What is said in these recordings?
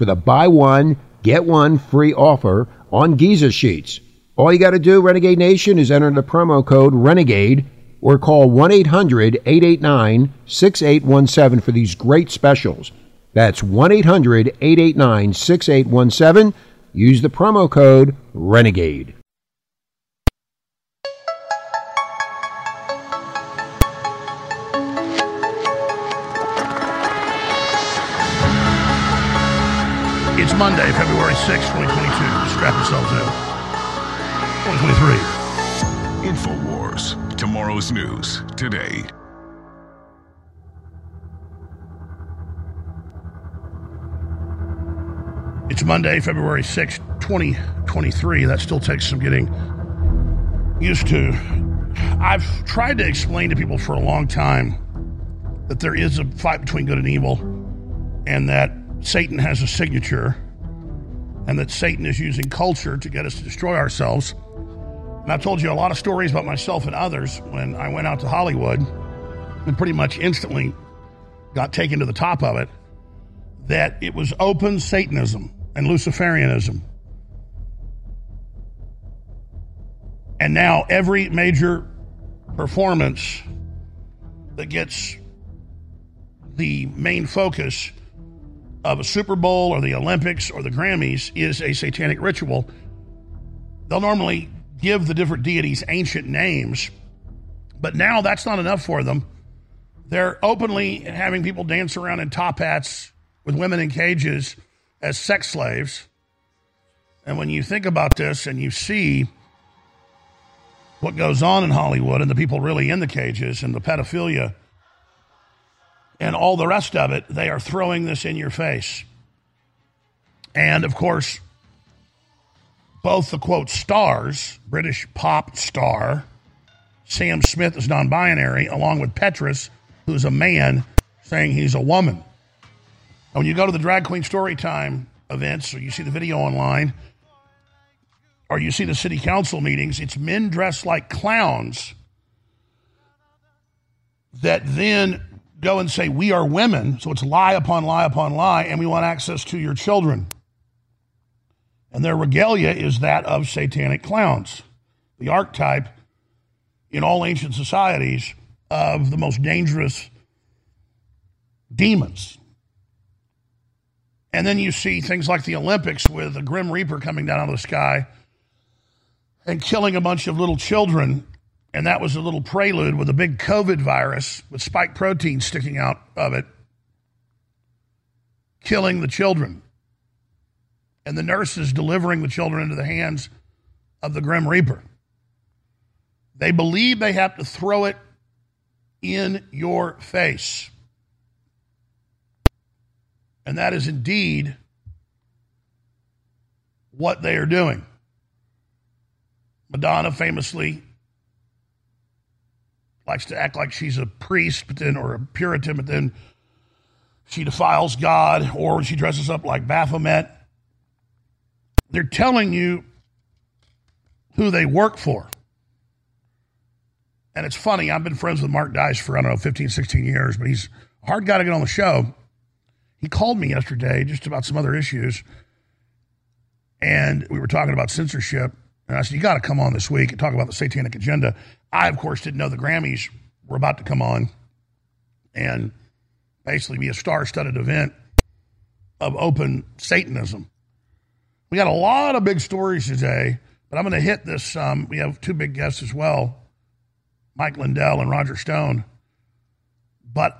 for the buy one, get one free offer on Giza sheets. All you got to do, Renegade Nation, is enter the promo code RENEGADE or call 1 800 889 6817 for these great specials. That's 1 800 889 6817. Use the promo code RENEGADE. Monday, February 6, 2022. Strap yourselves in. 2023. InfoWars. Tomorrow's news today. It's Monday, February 6, 2023. That still takes some getting used to. I've tried to explain to people for a long time that there is a fight between good and evil and that Satan has a signature and that Satan is using culture to get us to destroy ourselves. And I've told you a lot of stories about myself and others when I went out to Hollywood and pretty much instantly got taken to the top of it that it was open Satanism and Luciferianism. And now every major performance that gets the main focus of a Super Bowl or the Olympics or the Grammys is a satanic ritual. They'll normally give the different deities ancient names, but now that's not enough for them. They're openly having people dance around in top hats with women in cages as sex slaves. And when you think about this and you see what goes on in Hollywood and the people really in the cages and the pedophilia and all the rest of it, they are throwing this in your face. And of course, both the quote stars, British pop star, Sam Smith is non binary, along with Petras, who's a man, saying he's a woman. And when you go to the Drag Queen Storytime events, or you see the video online, or you see the city council meetings, it's men dressed like clowns that then go and say, We are women. So it's lie upon lie upon lie, and we want access to your children. And their regalia is that of satanic clowns, the archetype in all ancient societies of the most dangerous demons. And then you see things like the Olympics with a Grim Reaper coming down out of the sky and killing a bunch of little children. And that was a little prelude with a big COVID virus with spike protein sticking out of it, killing the children. And the nurses delivering the children into the hands of the Grim Reaper. They believe they have to throw it in your face. And that is indeed what they are doing. Madonna famously likes to act like she's a priest, but then or a Puritan, but then she defiles God, or she dresses up like Baphomet. They're telling you who they work for. And it's funny, I've been friends with Mark Dice for, I don't know, 15, 16 years, but he's a hard guy to get on the show. He called me yesterday just about some other issues. And we were talking about censorship. And I said, You got to come on this week and talk about the satanic agenda. I, of course, didn't know the Grammys were about to come on and basically be a star studded event of open Satanism. We got a lot of big stories today, but I'm going to hit this. Um, we have two big guests as well. Mike Lindell and Roger Stone. But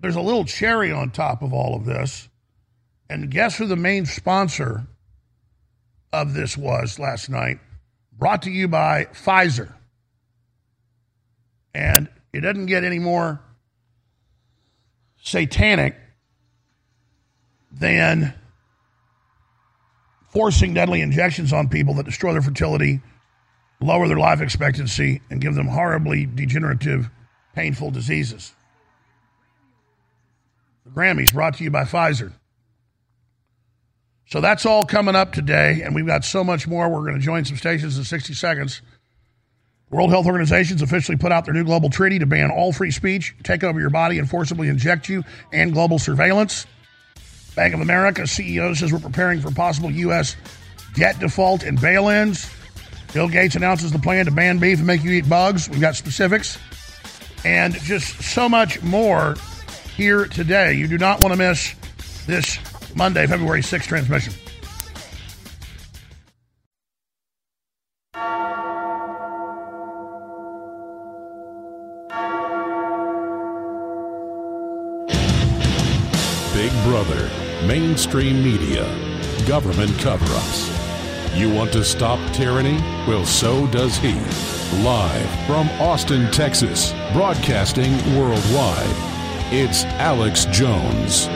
there's a little cherry on top of all of this. And guess who the main sponsor of this was last night? Brought to you by Pfizer. And it doesn't get any more satanic than forcing deadly injections on people that destroy their fertility, lower their life expectancy, and give them horribly degenerative, painful diseases. The Grammys brought to you by Pfizer. So that's all coming up today, and we've got so much more. We're going to join some stations in 60 seconds. World Health Organization's officially put out their new global treaty to ban all free speech, take over your body, and forcibly inject you, and global surveillance. Bank of America CEO says we're preparing for possible U.S. debt default and bail ins. Bill Gates announces the plan to ban beef and make you eat bugs. We've got specifics. And just so much more here today. You do not want to miss this Monday, February 6th transmission. Big Brother, mainstream media, government cover ups. You want to stop tyranny? Well, so does he. Live from Austin, Texas, broadcasting worldwide, it's Alex Jones.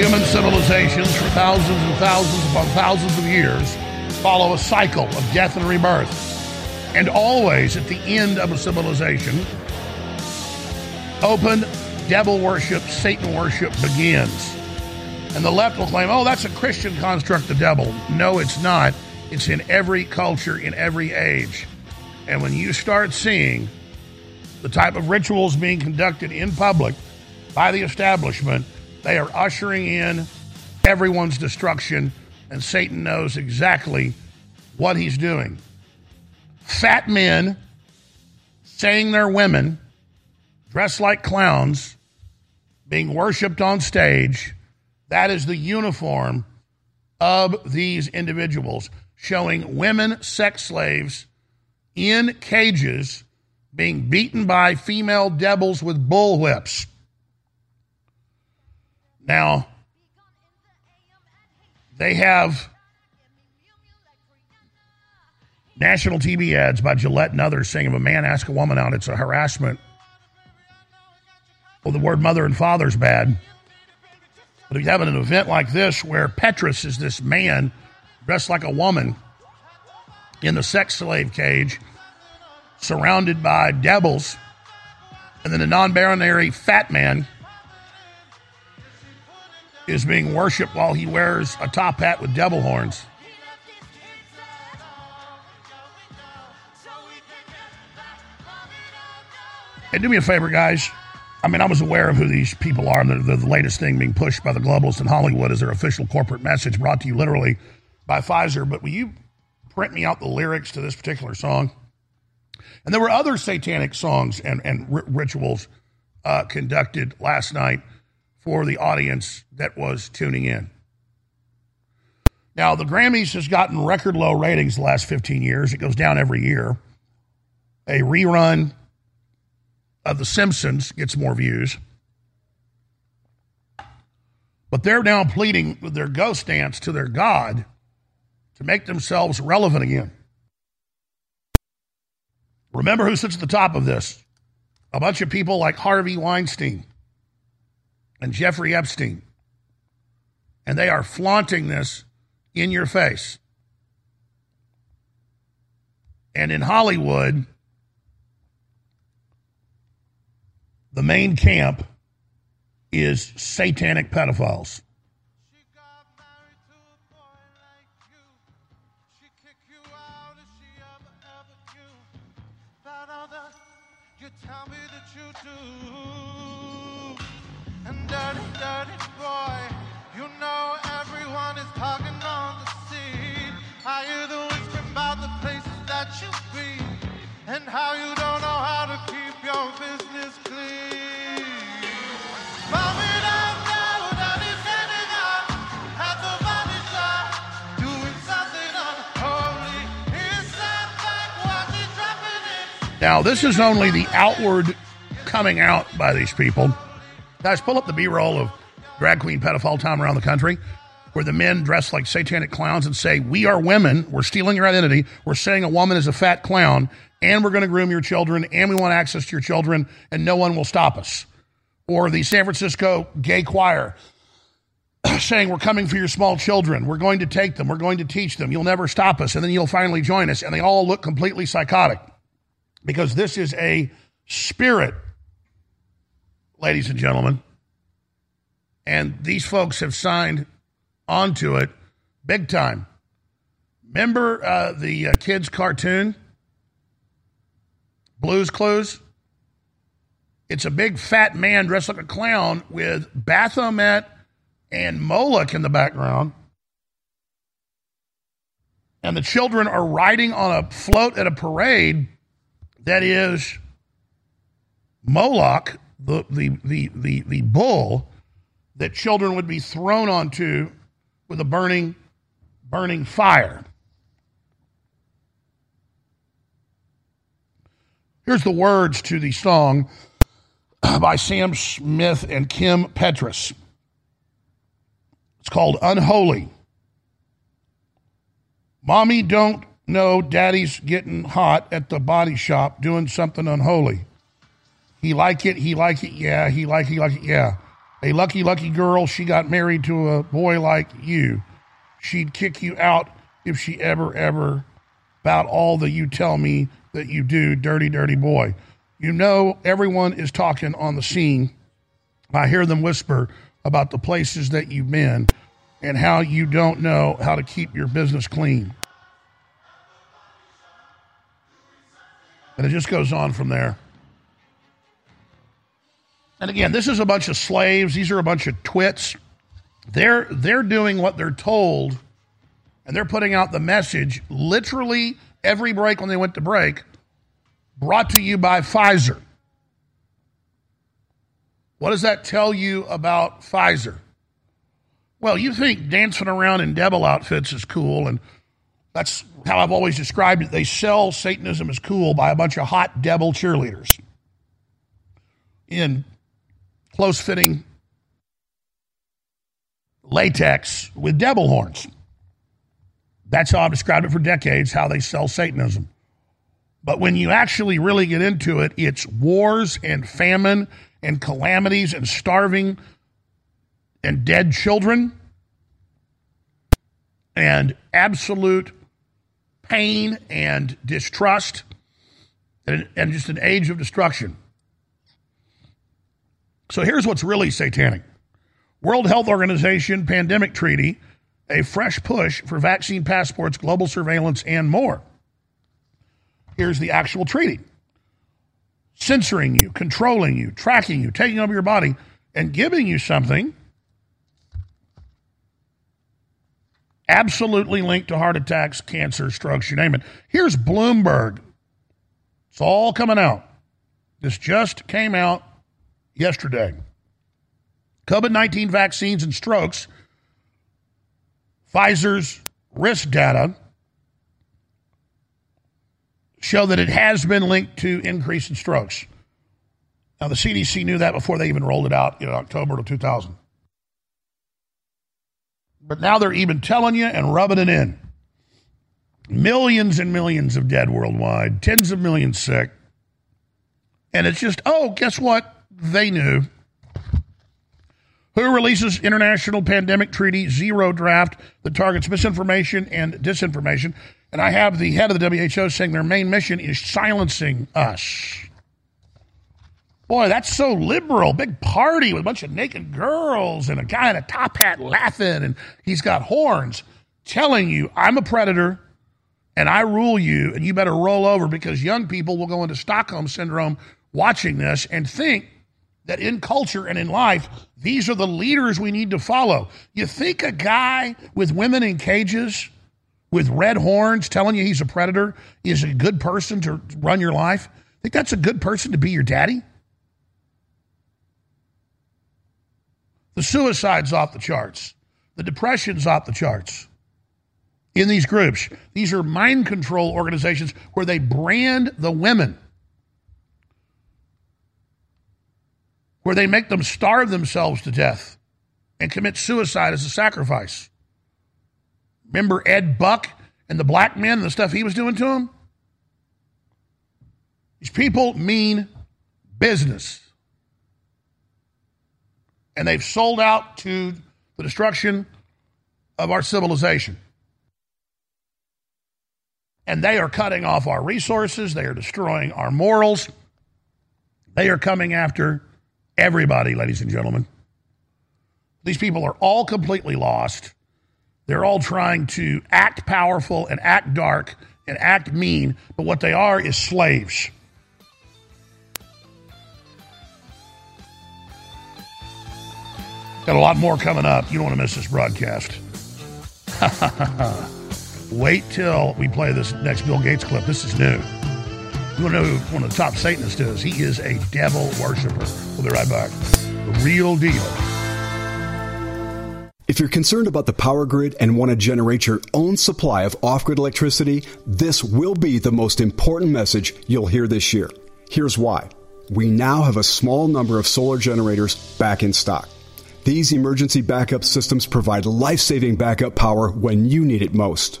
Human civilizations for thousands and thousands upon thousands of years follow a cycle of death and rebirth. And always at the end of a civilization, open devil worship, Satan worship begins. And the left will claim, oh, that's a Christian construct, the devil. No, it's not. It's in every culture, in every age. And when you start seeing the type of rituals being conducted in public by the establishment, they are ushering in everyone's destruction, and Satan knows exactly what he's doing. Fat men saying they're women, dressed like clowns, being worshiped on stage. That is the uniform of these individuals, showing women sex slaves in cages being beaten by female devils with bullwhips. Now, they have national TV ads by Gillette and others saying if a man asks a woman out, it's a harassment. Well, the word mother and father is bad. But if you have an event like this where Petras is this man dressed like a woman in the sex slave cage, surrounded by devils, and then a non binary fat man is being worshiped while he wears a top hat with devil horns. And do me a favor, guys. I mean, I was aware of who these people are. And the, the latest thing being pushed by the globalists in Hollywood is their official corporate message brought to you literally by Pfizer. But will you print me out the lyrics to this particular song? And there were other satanic songs and, and r- rituals uh, conducted last night for the audience that was tuning in. Now, the Grammys has gotten record low ratings the last 15 years. It goes down every year. A rerun of The Simpsons gets more views. But they're now pleading with their ghost dance to their God to make themselves relevant again. Remember who sits at the top of this? A bunch of people like Harvey Weinstein and Jeffrey Epstein. And they are flaunting this in your face. And in Hollywood, the main camp is satanic pedophiles and dirty, dirty boy. You know everyone is talking on the scene. The whispering about the places that you've been and how you don't know how to keep your business clean. Now, this is only the outward coming out by these people. Guys, pull up the B roll of drag queen pedophile time around the country where the men dress like satanic clowns and say, We are women. We're stealing your identity. We're saying a woman is a fat clown, and we're going to groom your children, and we want access to your children, and no one will stop us. Or the San Francisco gay choir saying, We're coming for your small children. We're going to take them. We're going to teach them. You'll never stop us, and then you'll finally join us. And they all look completely psychotic because this is a spirit, ladies and gentlemen. And these folks have signed onto it big time. Remember uh, the uh, kids' cartoon, Blues Clues? It's a big fat man dressed like a clown with Baphomet and Moloch in the background. And the children are riding on a float at a parade that is Moloch, the, the, the, the, the bull that children would be thrown onto with a burning, burning fire. Here's the words to the song by Sam Smith and Kim Petras. It's called Unholy. Mommy don't know daddy's getting hot at the body shop doing something unholy. He like it, he like it, yeah, he like he like it, yeah. A lucky, lucky girl, she got married to a boy like you. She'd kick you out if she ever, ever about all that you tell me that you do, dirty, dirty boy. You know, everyone is talking on the scene. I hear them whisper about the places that you've been and how you don't know how to keep your business clean. And it just goes on from there. And again, this is a bunch of slaves. These are a bunch of twits. They're they're doing what they're told, and they're putting out the message literally every break when they went to break, brought to you by Pfizer. What does that tell you about Pfizer? Well, you think dancing around in devil outfits is cool, and that's how I've always described it. They sell Satanism as cool by a bunch of hot devil cheerleaders in close fitting latex with devil horns. That's how I've described it for decades, how they sell Satanism. But when you actually really get into it, it's wars and famine and calamities and starving and dead children and absolute pain and distrust and, and just an age of destruction. So here's what's really satanic World Health Organization pandemic treaty, a fresh push for vaccine passports, global surveillance, and more. Here's the actual treaty censoring you, controlling you, tracking you, taking over your body, and giving you something absolutely linked to heart attacks, cancer, strokes, you name it. Here's Bloomberg. It's all coming out. This just came out yesterday. COVID 19 vaccines and strokes, Pfizer's risk data show that it has been linked to increase in strokes. Now, the CDC knew that before they even rolled it out in October of 2000. But now they're even telling you and rubbing it in. Millions and millions of dead worldwide, tens of millions sick. And it's just, oh, guess what? They knew. Who releases international pandemic treaty zero draft that targets misinformation and disinformation? And I have the head of the WHO saying their main mission is silencing us. Boy, that's so liberal. Big party with a bunch of naked girls and a guy in a top hat laughing, and he's got horns telling you, I'm a predator and I rule you, and you better roll over because young people will go into Stockholm syndrome watching this and think that in culture and in life, these are the leaders we need to follow. You think a guy with women in cages with red horns telling you he's a predator is a good person to run your life? Think that's a good person to be your daddy? The suicide's off the charts. The depression's off the charts. In these groups, these are mind control organizations where they brand the women where they make them starve themselves to death and commit suicide as a sacrifice. Remember Ed Buck and the black men and the stuff he was doing to them? These people mean business. And they've sold out to the destruction of our civilization. And they are cutting off our resources, they are destroying our morals. They are coming after everybody, ladies and gentlemen. These people are all completely lost. They're all trying to act powerful and act dark and act mean, but what they are is slaves. Got a lot more coming up. You don't want to miss this broadcast. Wait till we play this next Bill Gates clip. This is new. You want to know one of the top Satanists is? He is a devil worshiper. We'll be right back. The real deal. If you're concerned about the power grid and want to generate your own supply of off grid electricity, this will be the most important message you'll hear this year. Here's why. We now have a small number of solar generators back in stock. These emergency backup systems provide life saving backup power when you need it most.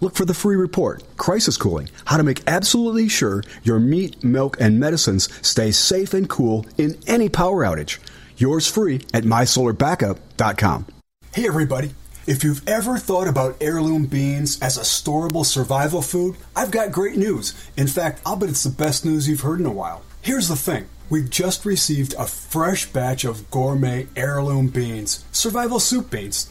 Look for the free report, Crisis Cooling, how to make absolutely sure your meat, milk, and medicines stay safe and cool in any power outage. Yours free at mysolarbackup.com. Hey everybody. If you've ever thought about heirloom beans as a storable survival food, I've got great news. In fact, I'll bet it's the best news you've heard in a while. Here's the thing. We've just received a fresh batch of gourmet heirloom beans, survival soup beans.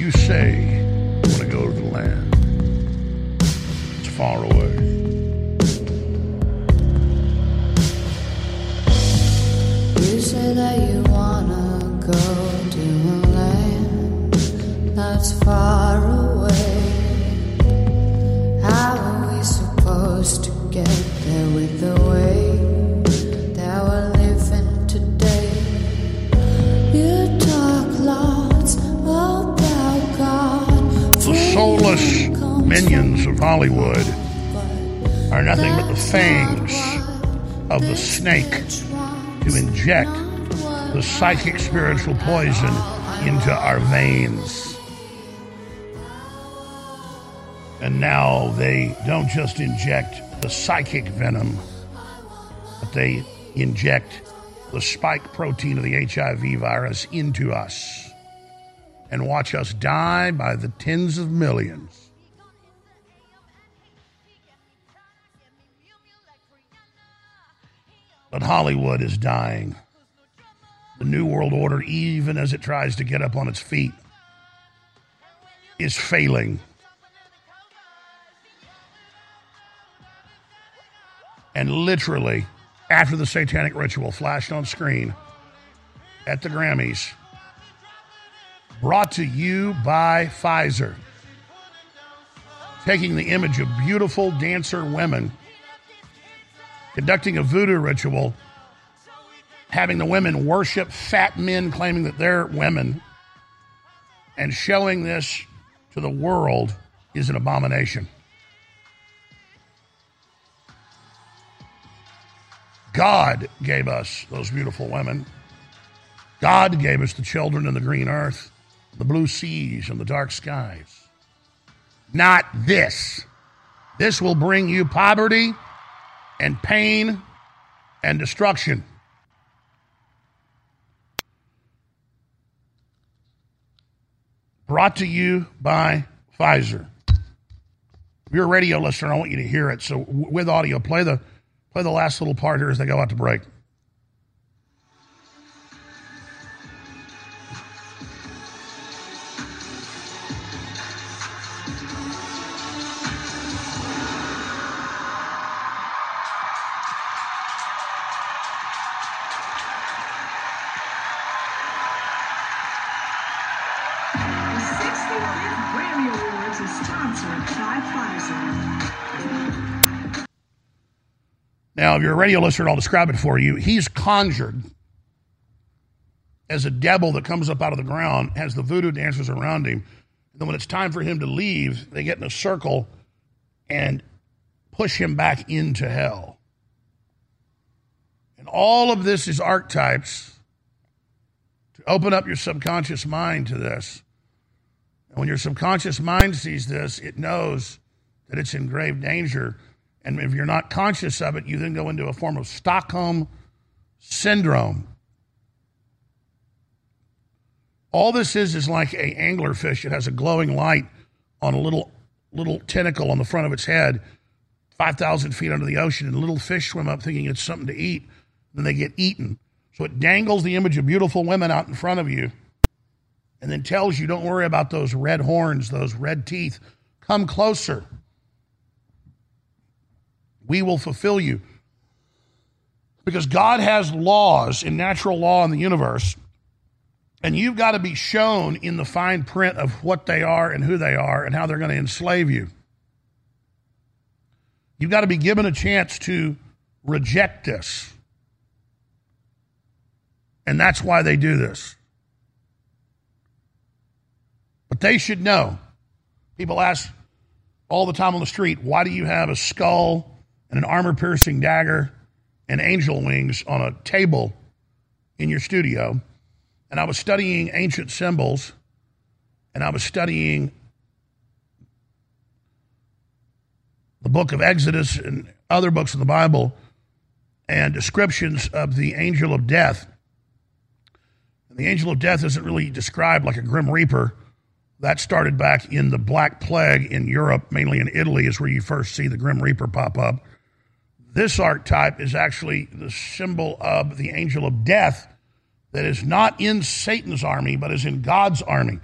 You say you want to go to the land. It's far away. You say that you wanna go to a land that's far away. How are we supposed to get there with the way soulless minions of Hollywood are nothing but the fangs of the snake to inject the psychic spiritual poison into our veins. And now they don't just inject the psychic venom, but they inject the spike protein of the HIV virus into us and watch us die by the tens of millions. But Hollywood is dying. The New World Order, even as it tries to get up on its feet, is failing. And literally, after the satanic ritual flashed on screen at the Grammys, brought to you by Pfizer, taking the image of beautiful dancer women conducting a voodoo ritual having the women worship fat men claiming that they're women and showing this to the world is an abomination. God gave us those beautiful women. God gave us the children and the green earth, the blue seas and the dark skies. Not this. This will bring you poverty and pain and destruction. Brought to you by Pfizer. If you're a radio listener, I want you to hear it. So, with audio, play the play the last little part here as they go out to break. If you're a radio listener, I'll describe it for you. He's conjured as a devil that comes up out of the ground, has the voodoo dancers around him. And then when it's time for him to leave, they get in a circle and push him back into hell. And all of this is archetypes to open up your subconscious mind to this. And when your subconscious mind sees this, it knows that it's in grave danger. And if you're not conscious of it, you then go into a form of Stockholm syndrome. All this is is like a anglerfish. It has a glowing light on a little little tentacle on the front of its head, five thousand feet under the ocean, and little fish swim up thinking it's something to eat. Then they get eaten. So it dangles the image of beautiful women out in front of you, and then tells you, "Don't worry about those red horns, those red teeth. Come closer." We will fulfill you. Because God has laws in natural law in the universe, and you've got to be shown in the fine print of what they are and who they are and how they're going to enslave you. You've got to be given a chance to reject this. And that's why they do this. But they should know. People ask all the time on the street, why do you have a skull and an armor piercing dagger and angel wings on a table in your studio. And I was studying ancient symbols and I was studying the book of Exodus and other books of the Bible and descriptions of the angel of death. And the angel of death isn't really described like a grim reaper. That started back in the Black Plague in Europe, mainly in Italy, is where you first see the Grim Reaper pop up. This archetype is actually the symbol of the angel of death that is not in Satan's army, but is in God's army.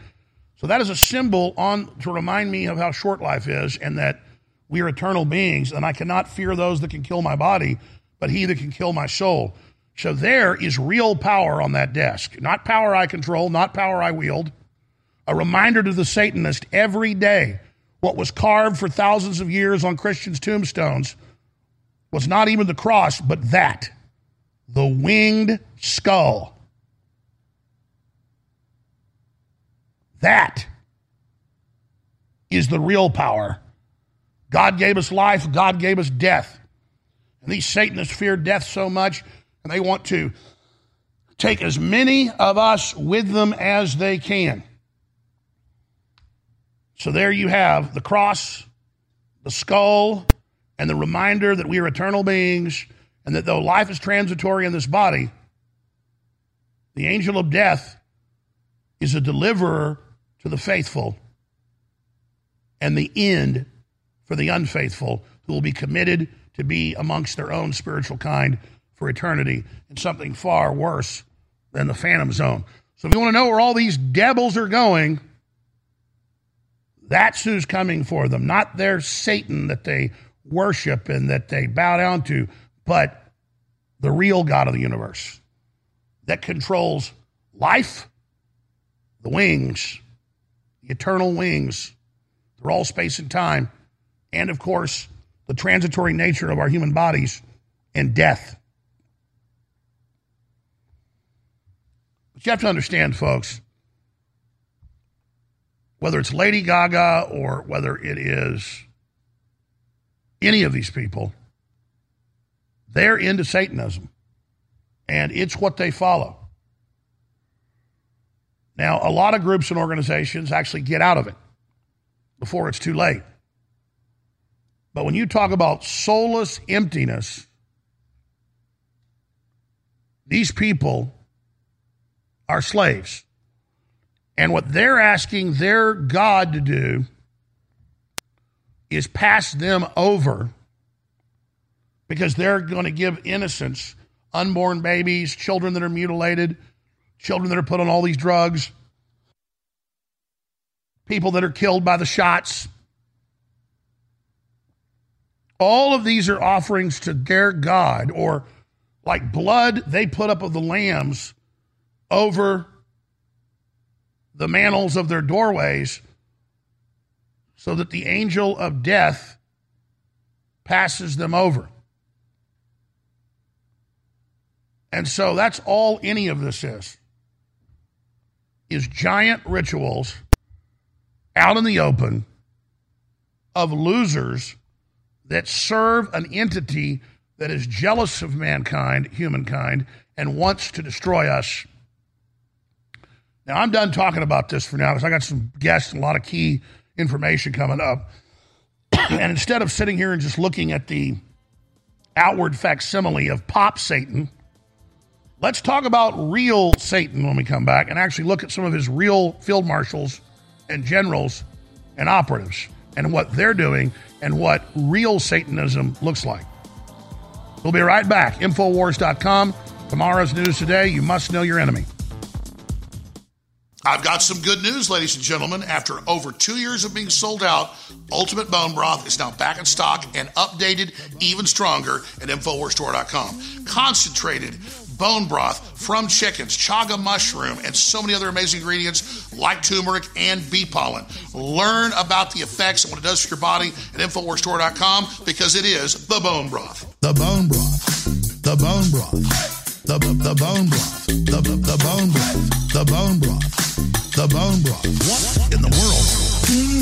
So that is a symbol on to remind me of how short life is and that we are eternal beings, and I cannot fear those that can kill my body, but he that can kill my soul. So there is real power on that desk. Not power I control, not power I wield. A reminder to the Satanist every day what was carved for thousands of years on Christians' tombstones was not even the cross, but that the winged skull. That is the real power. God gave us life, God gave us death. And these Satanists fear death so much, and they want to take as many of us with them as they can. So there you have the cross, the skull, and the reminder that we are eternal beings and that though life is transitory in this body, the angel of death is a deliverer to the faithful and the end for the unfaithful who will be committed to be amongst their own spiritual kind for eternity in something far worse than the phantom zone. So if you want to know where all these devils are going, that's who's coming for them, not their Satan that they worship and that they bow down to, but the real God of the universe that controls life, the wings, the eternal wings through all space and time, and of course, the transitory nature of our human bodies and death. But you have to understand, folks, whether it's Lady Gaga or whether it is any of these people, they're into Satanism. And it's what they follow. Now, a lot of groups and organizations actually get out of it before it's too late. But when you talk about soulless emptiness, these people are slaves. And what they're asking their God to do is pass them over because they're going to give innocence, unborn babies, children that are mutilated, children that are put on all these drugs, people that are killed by the shots. All of these are offerings to their God, or like blood they put up of the lambs over the mantles of their doorways so that the angel of death passes them over. And so that's all any of this is. Is giant rituals out in the open of losers that serve an entity that is jealous of mankind, humankind, and wants to destroy us. Now, I'm done talking about this for now because I got some guests and a lot of key information coming up. and instead of sitting here and just looking at the outward facsimile of pop Satan, let's talk about real Satan when we come back and actually look at some of his real field marshals and generals and operatives and what they're doing and what real Satanism looks like. We'll be right back. Infowars.com. Tomorrow's news today. You must know your enemy. I've got some good news, ladies and gentlemen. After over two years of being sold out, Ultimate Bone Broth is now back in stock and updated even stronger at InfoWarsStore.com. Concentrated bone broth from chickens, chaga mushroom, and so many other amazing ingredients like turmeric and bee pollen. Learn about the effects and what it does for your body at InfoWarsStore.com because it is the bone broth. The bone broth. The bone broth. The, the, the bone broth. The, the, the bone broth. The bone broth. The bone broth. What in the world?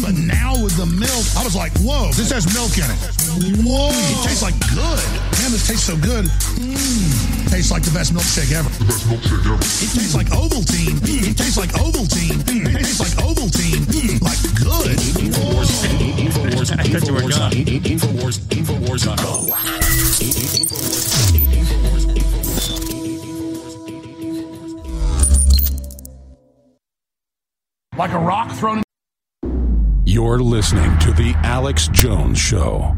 But now with the milk, I was like, whoa, this has milk in it. Whoa. It tastes like good. Man, this tastes so good. Mm. Tastes like the best milkshake ever. The best milkshake ever. It tastes like Ovaltine. It tastes like Ovaltine. It tastes like Ovaltine. Like good. Infowars. Infowars. I thought you were gone. Infowars. Infowars. Like a rock thrown You're listening to The Alex Jones Show.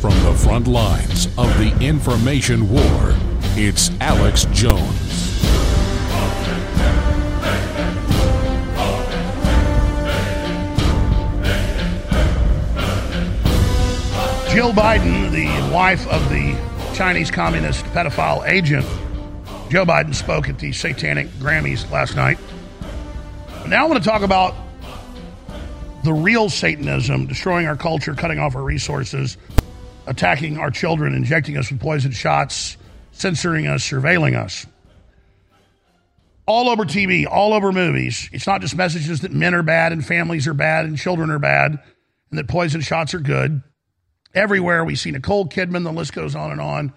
From the front lines of the information war, it's Alex Jones. Jill Biden, the wife of the Chinese communist pedophile agent, Joe Biden spoke at the Satanic Grammys last night. Now I want to talk about the real Satanism, destroying our culture, cutting off our resources, attacking our children, injecting us with poison shots, censoring us, surveilling us. All over TV, all over movies. It's not just messages that men are bad and families are bad and children are bad and that poison shots are good. Everywhere we see Nicole Kidman, the list goes on and on.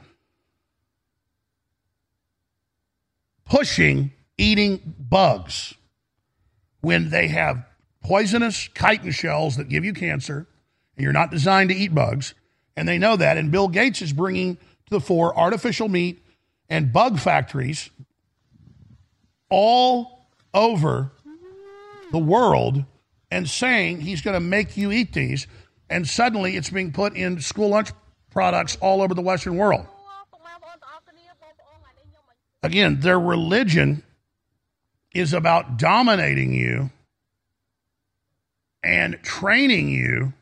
Pushing eating bugs when they have poisonous chitin shells that give you cancer, and you're not designed to eat bugs, and they know that. And Bill Gates is bringing to the fore artificial meat and bug factories all over the world and saying he's going to make you eat these and suddenly it's being put in school lunch products all over the Western world. Again, their religion is about dominating you and training you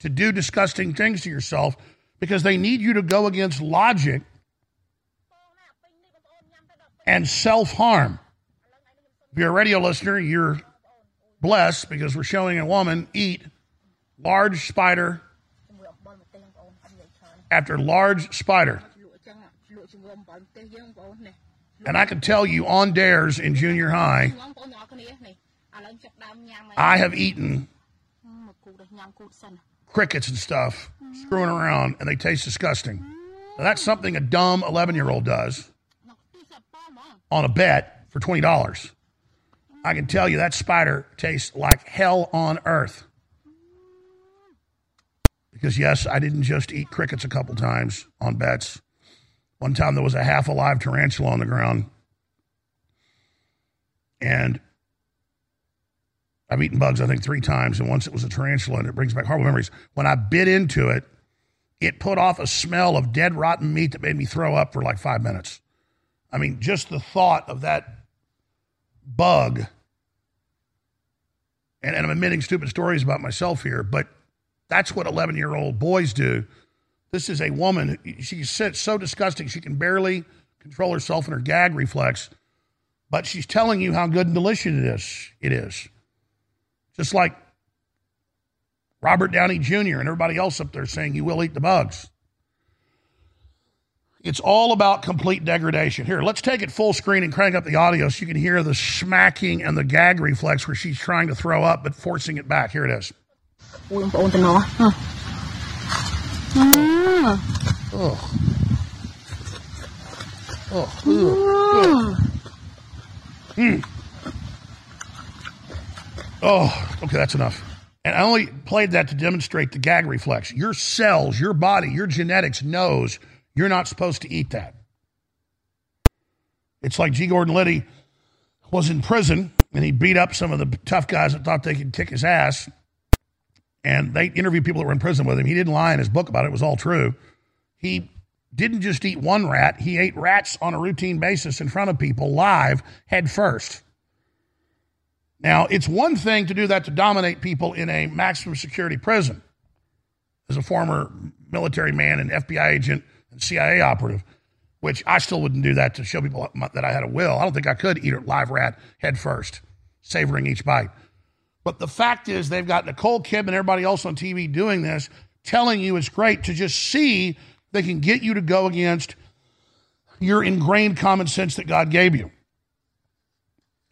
to do disgusting things to yourself because they need you to go against logic and self harm. If you're a radio listener, you're blessed because we're showing a woman eat large spider after large spider. And I can tell you on dares in junior high, I have eaten crickets and stuff, screwing around, and they taste disgusting. Now, that's something a dumb 11 year old does on a bet for $20. I can tell you that spider tastes like hell on earth. Because, yes, I didn't just eat crickets a couple times on bets. One time there was a half alive tarantula on the ground. And I've eaten bugs, I think, three times. And once it was a tarantula, and it brings back horrible memories. When I bit into it, it put off a smell of dead, rotten meat that made me throw up for like five minutes. I mean, just the thought of that bug. And, and I'm admitting stupid stories about myself here, but that's what 11 year old boys do. This is a woman. She's so disgusting, she can barely control herself in her gag reflex, but she's telling you how good and delicious it is. It is. Just like Robert Downey Jr. and everybody else up there saying you will eat the bugs. It's all about complete degradation. Here, let's take it full screen and crank up the audio so you can hear the smacking and the gag reflex where she's trying to throw up but forcing it back. Here it is. Na ah. mm. Oh. Oh. Mm. Mm. Oh, okay, that's enough. And I only played that to demonstrate the gag reflex. Your cells, your body, your genetics knows you're not supposed to eat that. It's like G. Gordon Liddy was in prison and he beat up some of the tough guys that thought they could kick his ass. And they interviewed people that were in prison with him. He didn't lie in his book about it, it was all true. He didn't just eat one rat, he ate rats on a routine basis in front of people live, head first. Now, it's one thing to do that to dominate people in a maximum security prison. As a former military man and FBI agent and CIA operative, which I still wouldn't do that to show people that I had a will. I don't think I could eat a live rat head first, savoring each bite. But the fact is, they've got Nicole Kidman and everybody else on TV doing this, telling you it's great to just see they can get you to go against your ingrained common sense that God gave you.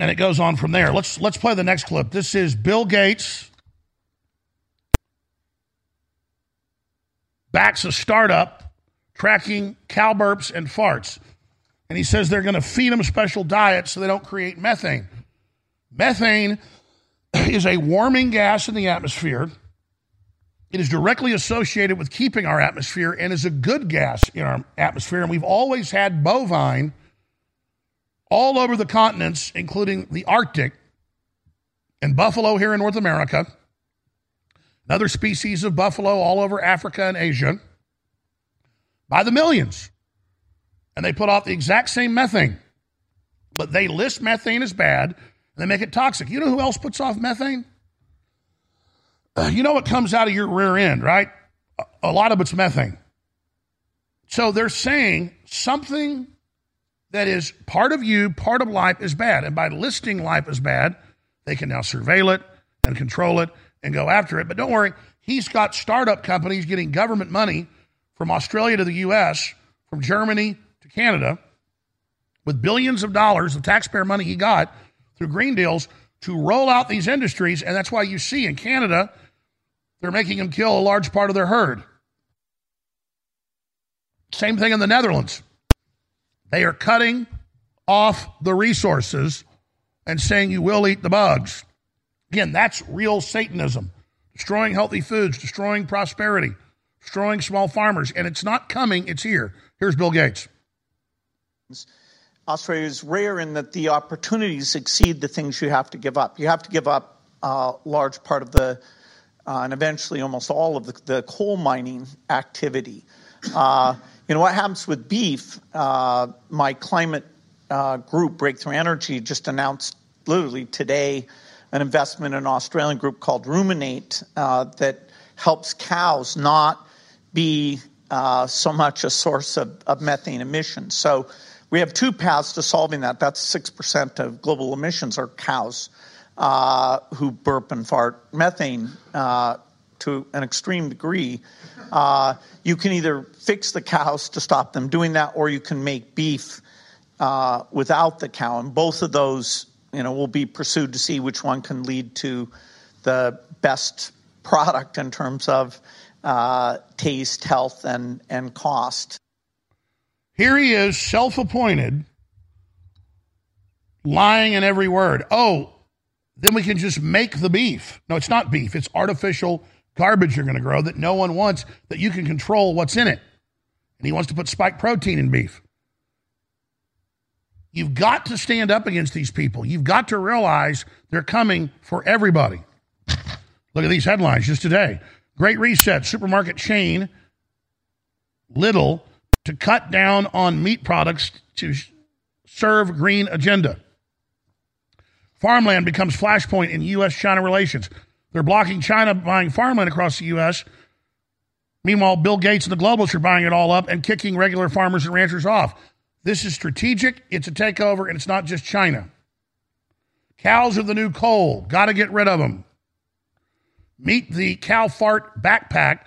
And it goes on from there. Let's let's play the next clip. This is Bill Gates backs a startup tracking cow burps and farts. And he says they're going to feed them special diets so they don't create methane. Methane is a warming gas in the atmosphere. It is directly associated with keeping our atmosphere and is a good gas in our atmosphere. And we've always had bovine all over the continents, including the Arctic and buffalo here in North America, other species of buffalo all over Africa and Asia, by the millions. And they put off the exact same methane. But they list methane as bad they make it toxic. You know who else puts off methane? Uh, you know what comes out of your rear end, right? A, a lot of it's methane. So they're saying something that is part of you, part of life is bad. And by listing life as bad, they can now surveil it and control it and go after it. But don't worry, he's got startup companies getting government money from Australia to the US, from Germany to Canada, with billions of dollars of taxpayer money he got through green deals to roll out these industries. And that's why you see in Canada, they're making them kill a large part of their herd. Same thing in the Netherlands. They are cutting off the resources and saying you will eat the bugs. Again, that's real Satanism. Destroying healthy foods, destroying prosperity, destroying small farmers. And it's not coming, it's here. Here's Bill Gates. Australia is rare in that the opportunities exceed the things you have to give up. You have to give up a large part of the, uh, and eventually almost all of the, the coal mining activity. Uh, you know what happens with beef? Uh, my climate uh, group, Breakthrough Energy, just announced literally today an investment in an Australian group called Rumin8 uh, that helps cows not be uh, so much a source of, of methane emissions. So we have two paths to solving that. That's six percent of global emissions are cows. uh, who burp and fart methane uh, to an extreme degree. Uh, you can either fix the cows to stop them doing that, or you can make beef uh, without the cow. And both of those, you know, will be pursued to see which one can lead to the best product in terms of uh, taste, health, and and cost. Here he is, self-appointed, lying in every word. Oh, then we can just make the beef. No, it's not beef. It's artificial garbage you're going to grow that no one wants, that you can control what's in it. And he wants to put spike protein in beef. You've got to stand up against these people. You've got to realize they're coming for everybody. Look at these headlines just today. Great reset, supermarket chain, Lidl, to cut down on meat products to serve green agenda. Farmland becomes flashpoint in U.S. China relations. They're blocking China buying farmland across the U.S. Meanwhile, Bill Gates and the globalists are buying it all up and kicking regular farmers and ranchers off. This is strategic, it's a takeover, and it's not just China. Cows are the new coal. Got to get rid of them. Meet the cow fart backpack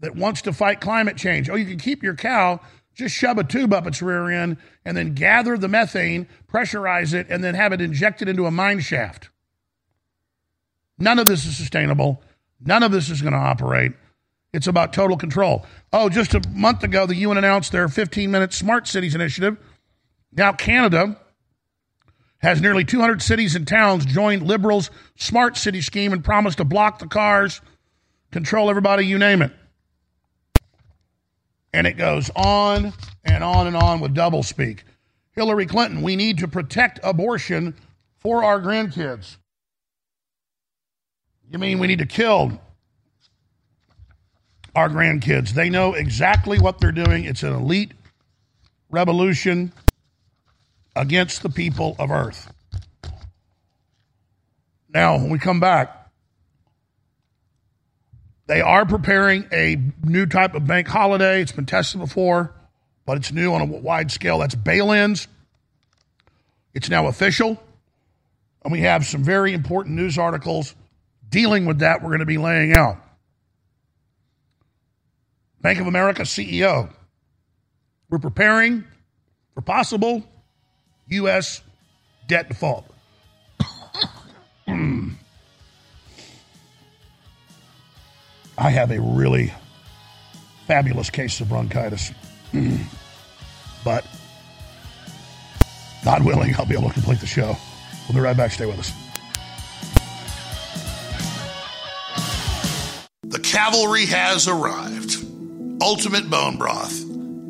that wants to fight climate change. Oh, you can keep your cow, just shove a tube up its rear end and then gather the methane, pressurize it, and then have it injected into a mine shaft. None of this is sustainable. None of this is going to operate. It's about total control. Oh, just a month ago, the UN announced their 15 minute smart cities initiative. Now, Canada has nearly 200 cities and towns joined Liberals' smart city scheme and promised to block the cars, control everybody, you name it. And it goes on and on and on with doublespeak. Hillary Clinton, we need to protect abortion for our grandkids. You mean we need to kill our grandkids? They know exactly what they're doing. It's an elite revolution against the people of Earth. Now, when we come back, they are preparing a new type of bank holiday. It's been tested before, but it's new on a wide scale. That's bail ins. It's now official. And we have some very important news articles dealing with that we're going to be laying out. Bank of America CEO. We're preparing for possible U.S. debt default. Hmm. I have a really fabulous case of bronchitis. but, God willing, I'll be able to complete the show. We'll be right back. Stay with us. The cavalry has arrived. Ultimate Bone Broth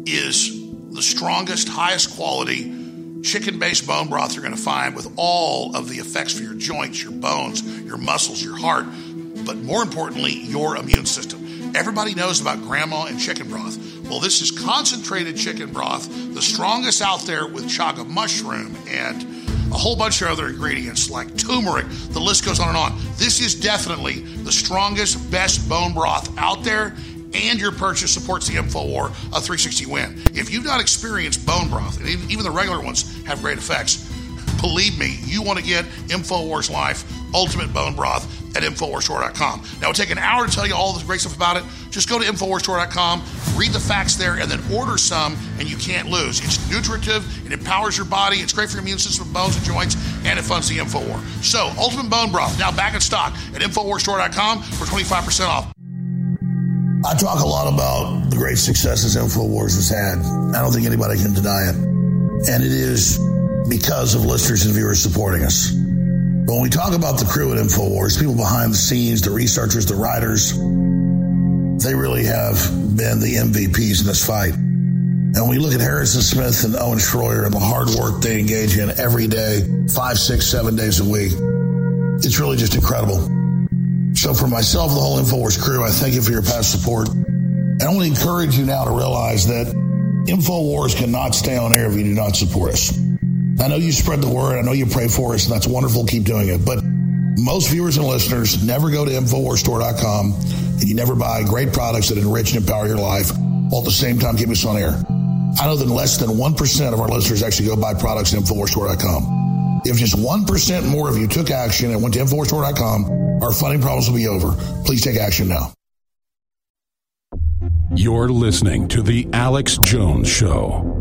is the strongest, highest quality chicken based bone broth you're going to find with all of the effects for your joints, your bones, your muscles, your heart, but more importantly, your immune system. Everybody knows about grandma and chicken broth. Well, this is concentrated chicken broth, the strongest out there with chaga mushroom and a whole bunch of other ingredients like turmeric. The list goes on and on. This is definitely the strongest, best bone broth out there and your purchase supports the InfoWar a 360 win. If you've not experienced bone broth, and even the regular ones have great effects, believe me, you want to get InfoWars Life Ultimate Bone Broth at InfoWarsStore.com. Now, it'll take an hour to tell you all the great stuff about it. Just go to InfoWarsStore.com, read the facts there, and then order some, and you can't lose. It's nutritive, it empowers your body, it's great for your immune system, bones, and joints, and it funds the InfoWar. So, Ultimate Bone Broth, now back in stock at InfoWarsStore.com for 25% off. I talk a lot about the great successes InfoWars has had. I don't think anybody can deny it. And it is because of listeners and viewers supporting us. But when we talk about the crew at InfoWars, people behind the scenes, the researchers, the writers, they really have been the MVPs in this fight. And when we look at Harrison Smith and Owen Schroyer and the hard work they engage in every day, five, six, seven days a week, it's really just incredible. So for myself the whole InfoWars crew, I thank you for your past support. I want to encourage you now to realize that InfoWars cannot stay on air if you do not support us. I know you spread the word. I know you pray for us, and that's wonderful. Keep doing it. But most viewers and listeners never go to InfoWarsStore.com and you never buy great products that enrich and empower your life while at the same time keep us on air. I know that less than 1% of our listeners actually go buy products at InfoWarsStore.com. If just 1% more of you took action and went to InfoWarsStore.com, our funding problems will be over. Please take action now. You're listening to The Alex Jones Show.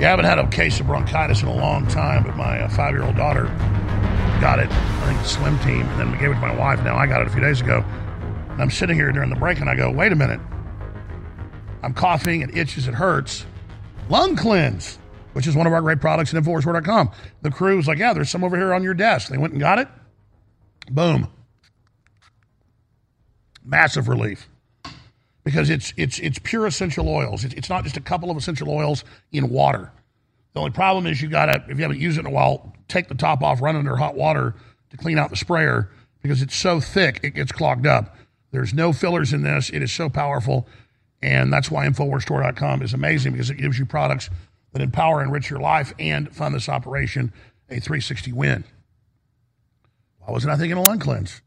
Yeah, I haven't had a case of bronchitis in a long time, but my uh, five year old daughter got it. I think the swim team, and then we gave it to my wife. Now I got it a few days ago. And I'm sitting here during the break and I go, wait a minute. I'm coughing, it itches, it hurts. Lung cleanse, which is one of our great products at InfoWarsStore.com. The crew was like, yeah, there's some over here on your desk. They went and got it. Boom. Massive relief because it's it's it's pure essential oils. It's, it's not just a couple of essential oils in water. The only problem is you gotta if you haven't used it in a while, take the top off, run under hot water to clean out the sprayer because it's so thick it gets clogged up. There's no fillers in this. It is so powerful, and that's why InfoWarsStore.com is amazing because it gives you products that empower enrich your life and fund this operation a 360 win. Why wasn't I thinking of lung cleanse?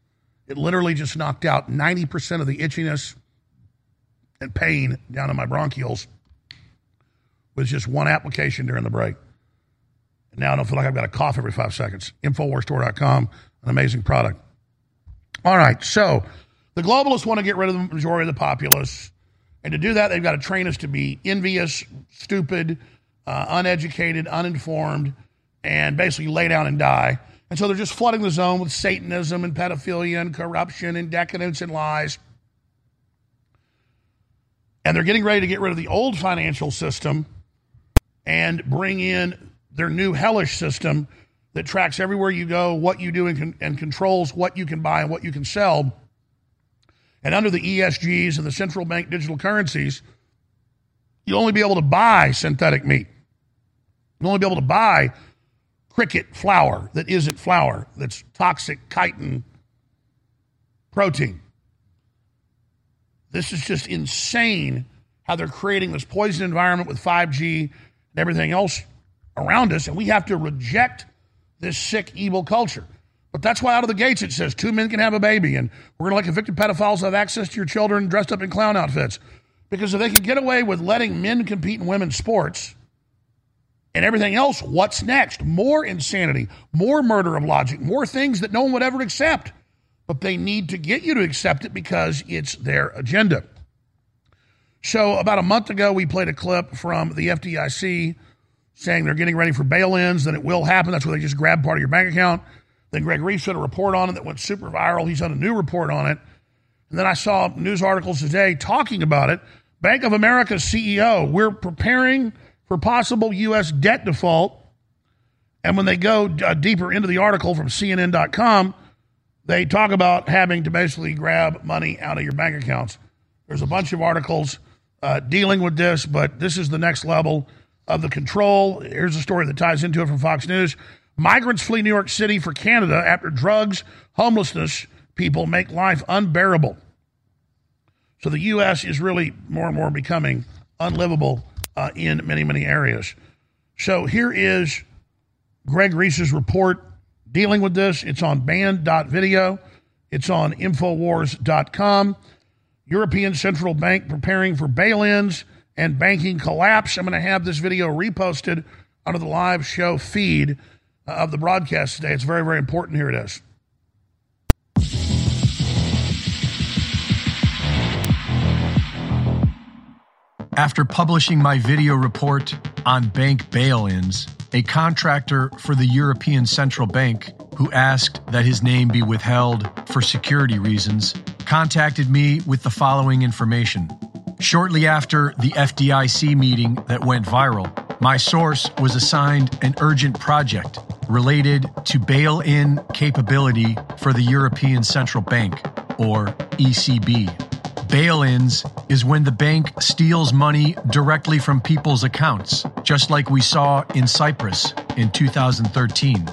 It literally just knocked out 90% of the itchiness and pain down in my bronchioles with just one application during the break. And now I don't feel like I've got to cough every five seconds. Infowarsstore.com, an amazing product. All right, so the globalists want to get rid of the majority of the populace. And to do that, they've got to train us to be envious, stupid, uh, uneducated, uninformed, and basically lay down and die. And so they're just flooding the zone with Satanism and pedophilia and corruption and decadence and lies. And they're getting ready to get rid of the old financial system and bring in their new hellish system that tracks everywhere you go, what you do, and, and controls what you can buy and what you can sell. And under the ESGs and the central bank digital currencies, you'll only be able to buy synthetic meat. You'll only be able to buy cricket flour that isn't flour, that's toxic chitin protein. This is just insane how they're creating this poison environment with 5G and everything else around us, and we have to reject this sick, evil culture. But that's why out of the gates it says two men can have a baby, and we're going to let convicted pedophiles have access to your children dressed up in clown outfits. Because if they can get away with letting men compete in women's sports and everything else, what's next? More insanity, more murder of logic, more things that no one would ever accept but they need to get you to accept it because it's their agenda. So, about a month ago, we played a clip from the FDIC saying they're getting ready for bail ins, that it will happen. That's where they just grab part of your bank account. Then Greg Reese did a report on it that went super viral. He's done a new report on it. And then I saw news articles today talking about it. Bank of America CEO, we're preparing for possible U.S. debt default. And when they go uh, deeper into the article from CNN.com, they talk about having to basically grab money out of your bank accounts. There's a bunch of articles uh, dealing with this, but this is the next level of the control. Here's a story that ties into it from Fox News. Migrants flee New York City for Canada after drugs, homelessness, people make life unbearable. So the U.S. is really more and more becoming unlivable uh, in many, many areas. So here is Greg Reese's report dealing with this. It's on band.video, it's on Infowars.com. European Central Bank preparing for bail ins and banking collapse. I'm going to have this video reposted under the live show feed uh, of the broadcast today. It's very, very important. Here it is. After publishing my video report on bank bail ins, a contractor for the European Central Bank who asked that his name be withheld for security reasons contacted me with the following information. Shortly after the FDIC meeting that went viral, my source was assigned an urgent project related to bail in capability for the European Central Bank, or ECB. Bail ins is when the bank steals money directly from people's accounts, just like we saw in Cyprus in 2013.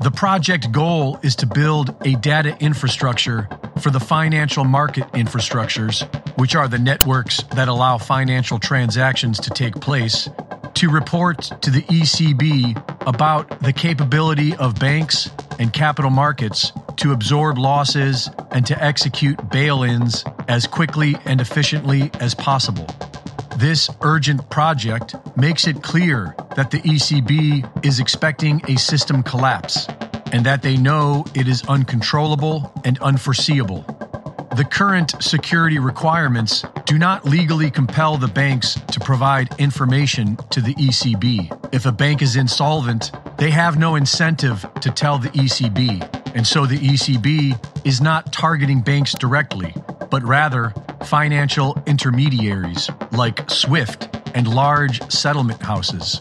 The project goal is to build a data infrastructure for the financial market infrastructures, which are the networks that allow financial transactions to take place, to report to the ECB about the capability of banks and capital markets to absorb losses and to execute bail ins as quickly and efficiently as possible. This urgent project makes it clear that the ECB is expecting a system collapse and that they know it is uncontrollable and unforeseeable. The current security requirements do not legally compel the banks to provide information to the ECB. If a bank is insolvent, they have no incentive to tell the ECB. And so the ECB is not targeting banks directly, but rather financial intermediaries like SWIFT and large settlement houses.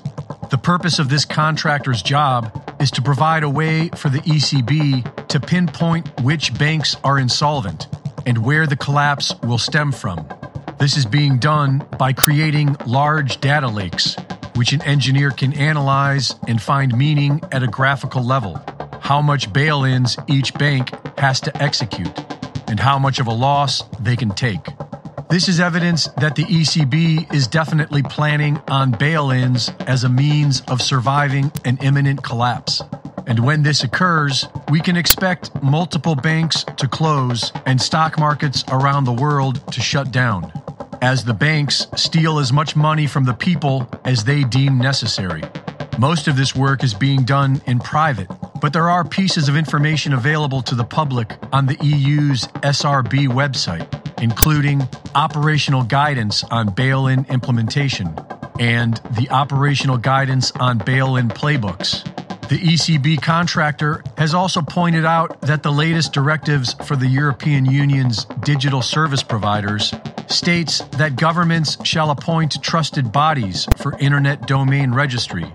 The purpose of this contractor's job is to provide a way for the ECB to pinpoint which banks are insolvent and where the collapse will stem from. This is being done by creating large data lakes, which an engineer can analyze and find meaning at a graphical level. How much bail ins each bank has to execute, and how much of a loss they can take. This is evidence that the ECB is definitely planning on bail ins as a means of surviving an imminent collapse. And when this occurs, we can expect multiple banks to close and stock markets around the world to shut down, as the banks steal as much money from the people as they deem necessary. Most of this work is being done in private, but there are pieces of information available to the public on the EU's SRB website, including operational guidance on bail in implementation and the operational guidance on bail in playbooks. The ECB contractor has also pointed out that the latest directives for the European Union's digital service providers states that governments shall appoint trusted bodies for internet domain registry,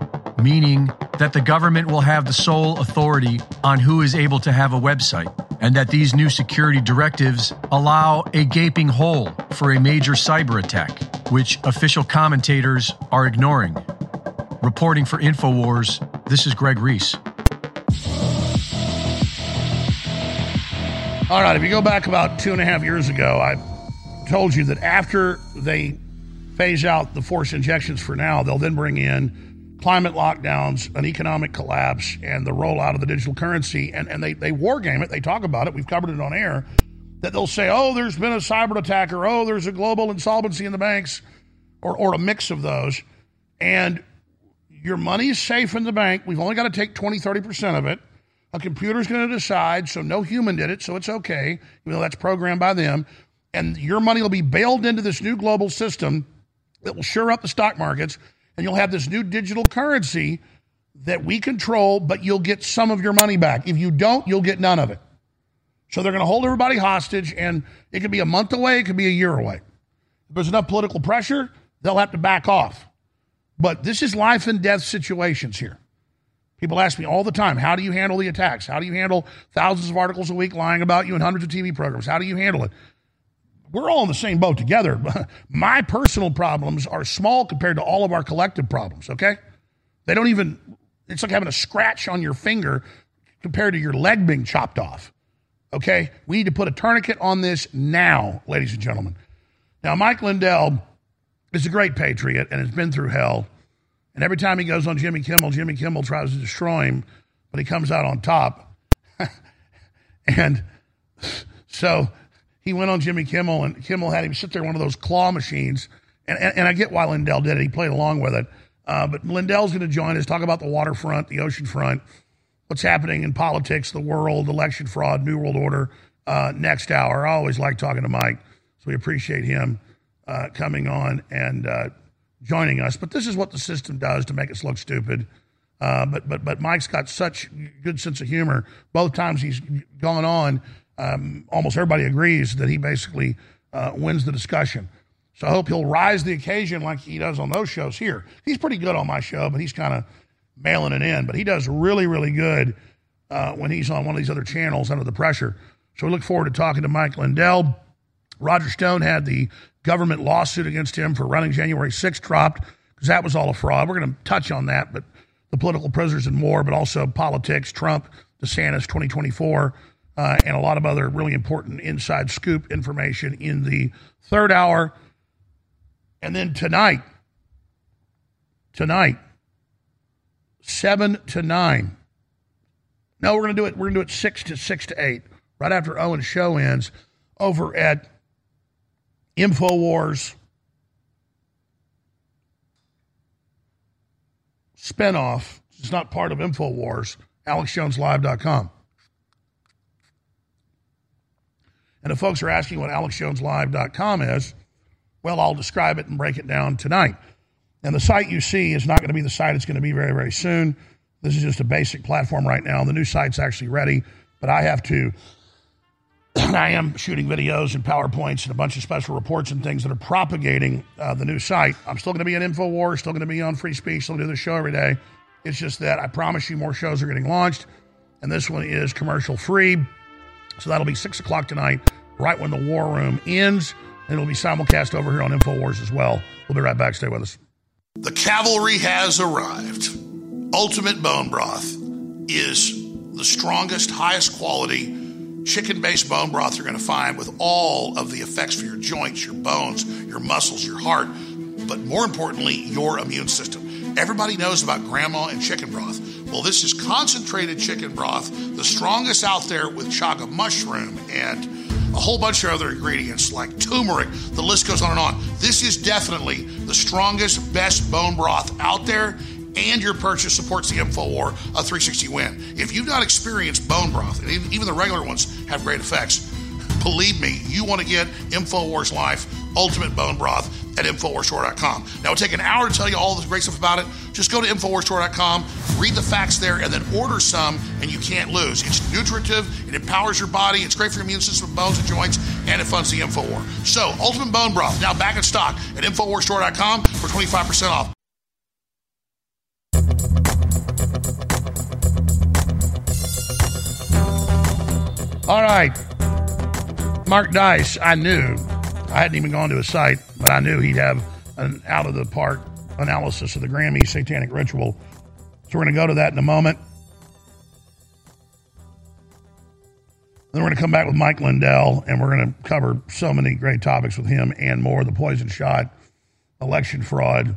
meaning that the government will have the sole authority on who is able to have a website, and that these new security directives allow a gaping hole for a major cyber attack, which official commentators are ignoring. Reporting for InfoWars, this is Greg Reese. All right, if you go back about two and a half years ago, I told you that after they phase out the force injections for now, they'll then bring in climate lockdowns, an economic collapse, and the rollout of the digital currency. And, and they, they war game it, they talk about it, we've covered it on air, that they'll say, oh, there's been a cyber attack, or oh, there's a global insolvency in the banks, or, or a mix of those. And your money is safe in the bank. We've only got to take 20, 30% of it. A computer's going to decide, so no human did it, so it's okay, even though that's programmed by them. And your money will be bailed into this new global system that will shore up the stock markets, and you'll have this new digital currency that we control, but you'll get some of your money back. If you don't, you'll get none of it. So they're going to hold everybody hostage, and it could be a month away, it could be a year away. If there's enough political pressure, they'll have to back off. But this is life and death situations here. People ask me all the time, how do you handle the attacks? How do you handle thousands of articles a week lying about you and hundreds of TV programs? How do you handle it? We're all in the same boat together. My personal problems are small compared to all of our collective problems, okay? They don't even, it's like having a scratch on your finger compared to your leg being chopped off, okay? We need to put a tourniquet on this now, ladies and gentlemen. Now, Mike Lindell is a great patriot and has been through hell. And every time he goes on Jimmy Kimmel, Jimmy Kimmel tries to destroy him, but he comes out on top. and so he went on Jimmy Kimmel, and Kimmel had him sit there in one of those claw machines. And, and, and I get why Lindell did it. He played along with it. Uh, but Lindell's going to join us, talk about the waterfront, the ocean front, what's happening in politics, the world, election fraud, New World Order, uh, next hour. I always like talking to Mike, so we appreciate him uh, coming on and uh, joining us. But this is what the system does to make us look stupid. Uh, but but but Mike's got such good sense of humor. Both times he's gone on, um, almost everybody agrees that he basically uh, wins the discussion. So I hope he'll rise the occasion like he does on those shows here. He's pretty good on my show, but he's kind of mailing it in. But he does really really good uh, when he's on one of these other channels under the pressure. So we look forward to talking to Mike Lindell. Roger Stone had the government lawsuit against him for running January 6th dropped because that was all a fraud. We're going to touch on that, but the political prisoners and more, but also politics, Trump, DeSantis 2024, uh, and a lot of other really important inside scoop information in the third hour. And then tonight, tonight, seven to nine. No, we're gonna do it. We're gonna do it six to six to eight, right after Owen's show ends, over at Infowars spinoff. It's not part of Infowars. AlexJonesLive.com. And if folks are asking what AlexJonesLive.com is, well, I'll describe it and break it down tonight. And the site you see is not going to be the site it's going to be very, very soon. This is just a basic platform right now. The new site's actually ready, but I have to. I am shooting videos and PowerPoints and a bunch of special reports and things that are propagating uh, the new site. I'm still going to be in InfoWars, still going to be on free speech, still do the show every day. It's just that I promise you more shows are getting launched, and this one is commercial free. So that'll be 6 o'clock tonight, right when the war room ends. And it'll be simulcast over here on InfoWars as well. We'll be right back. Stay with us. The cavalry has arrived. Ultimate Bone Broth is the strongest, highest quality chicken based bone broth you're going to find with all of the effects for your joints, your bones, your muscles, your heart, but more importantly, your immune system. Everybody knows about grandma and chicken broth. Well, this is concentrated chicken broth, the strongest out there with chaga mushroom and a whole bunch of other ingredients like turmeric. The list goes on and on. This is definitely the strongest, best bone broth out there, and your purchase supports the InfoWar a 360 win. If you've not experienced bone broth, and even the regular ones have great effects, believe me, you want to get InfoWars Life Ultimate Bone Broth at InfoWarsStore.com. Now, it'll take an hour to tell you all the great stuff about it. Just go to InfoWarsStore.com, read the facts there, and then order some, and you can't lose. It's nutritive, it empowers your body, it's great for your immune system, bones, and joints, and it funds the InfoWar. So, Ultimate Bone Broth, now back in stock at InfoWarsStore.com for 25% off. All right. Mark Dice, I knew. I hadn't even gone to his site, but I knew he'd have an out of the park analysis of the Grammy satanic ritual. So we're going to go to that in a moment. Then we're going to come back with Mike Lindell, and we're going to cover so many great topics with him and more the poison shot, election fraud,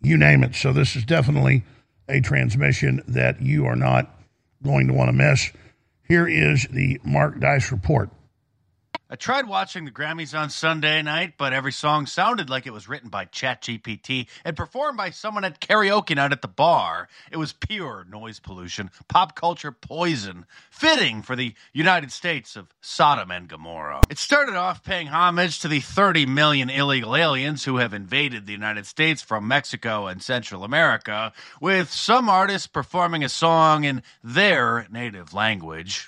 you name it. So this is definitely a transmission that you are not going to want to miss. Here is the Mark Dice report. I tried watching the Grammys on Sunday night, but every song sounded like it was written by ChatGPT and performed by someone at karaoke night at the bar. It was pure noise pollution, pop culture poison, fitting for the United States of Sodom and Gomorrah. It started off paying homage to the 30 million illegal aliens who have invaded the United States from Mexico and Central America, with some artists performing a song in their native language.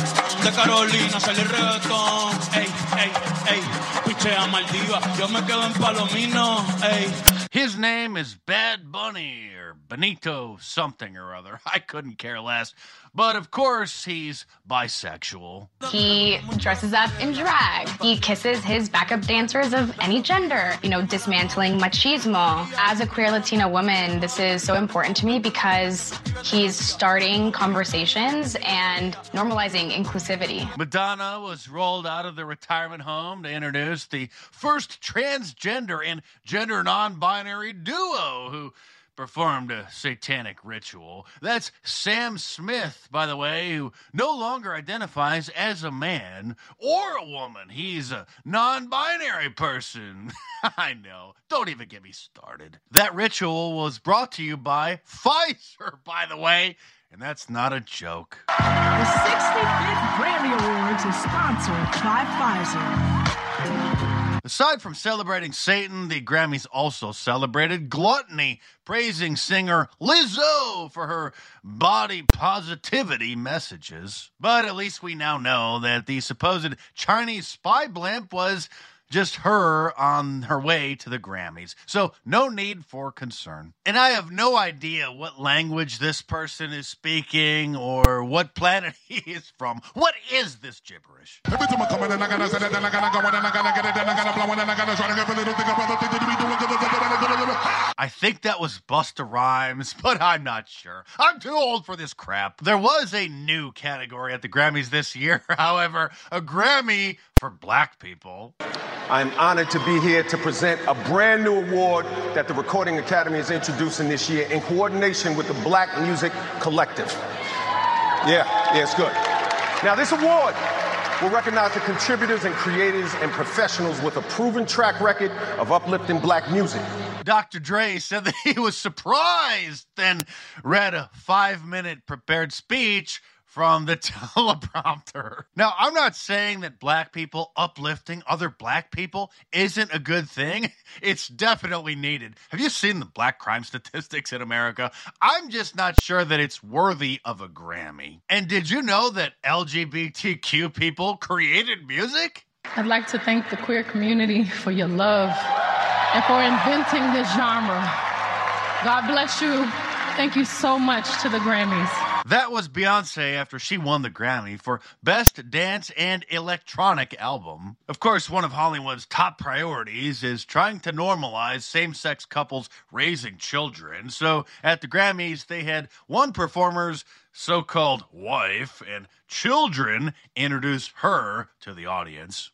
His name is Bad Bunny Benito something or other. I couldn't care less. But of course, he's bisexual. He dresses up in drag. He kisses his backup dancers of any gender, you know, dismantling machismo. As a queer Latina woman, this is so important to me because he's starting conversations and normalizing inclusivity. Madonna was rolled out of the retirement home to introduce the first transgender and gender non binary duo who performed a satanic ritual. That's Sam Smith, by the way, who no longer identifies as a man or a woman. He's a non binary person. I know. Don't even get me started. That ritual was brought to you by Pfizer, by the way. And that's not a joke. The 65th Grammy Awards is sponsored by Pfizer. Aside from celebrating Satan, the Grammys also celebrated gluttony, praising singer Lizzo for her body positivity messages. But at least we now know that the supposed Chinese spy blimp was just her on her way to the Grammys. So no need for concern. And I have no idea what language this person is speaking or what planet he is from. What is this gibberish? I think that was Busta Rhymes, but I'm not sure. I'm too old for this crap. There was a new category at the Grammys this year, however, a Grammy for black people. I'm honored to be here to present a brand new award that the Recording Academy is introducing this year in coordination with the Black Music Collective. Yeah, yeah, it's good. Now, this award will recognize the contributors and creators and professionals with a proven track record of uplifting black music. Dr. Dre said that he was surprised, then read a five minute prepared speech from the teleprompter. Now, I'm not saying that black people uplifting other black people isn't a good thing. It's definitely needed. Have you seen the black crime statistics in America? I'm just not sure that it's worthy of a Grammy. And did you know that LGBTQ people created music? I'd like to thank the queer community for your love and for inventing this genre. God bless you. Thank you so much to the Grammys. That was Beyonce after she won the Grammy for Best Dance and Electronic Album. Of course, one of Hollywood's top priorities is trying to normalize same sex couples raising children. So at the Grammys, they had one performer's so called wife and children introduce her to the audience.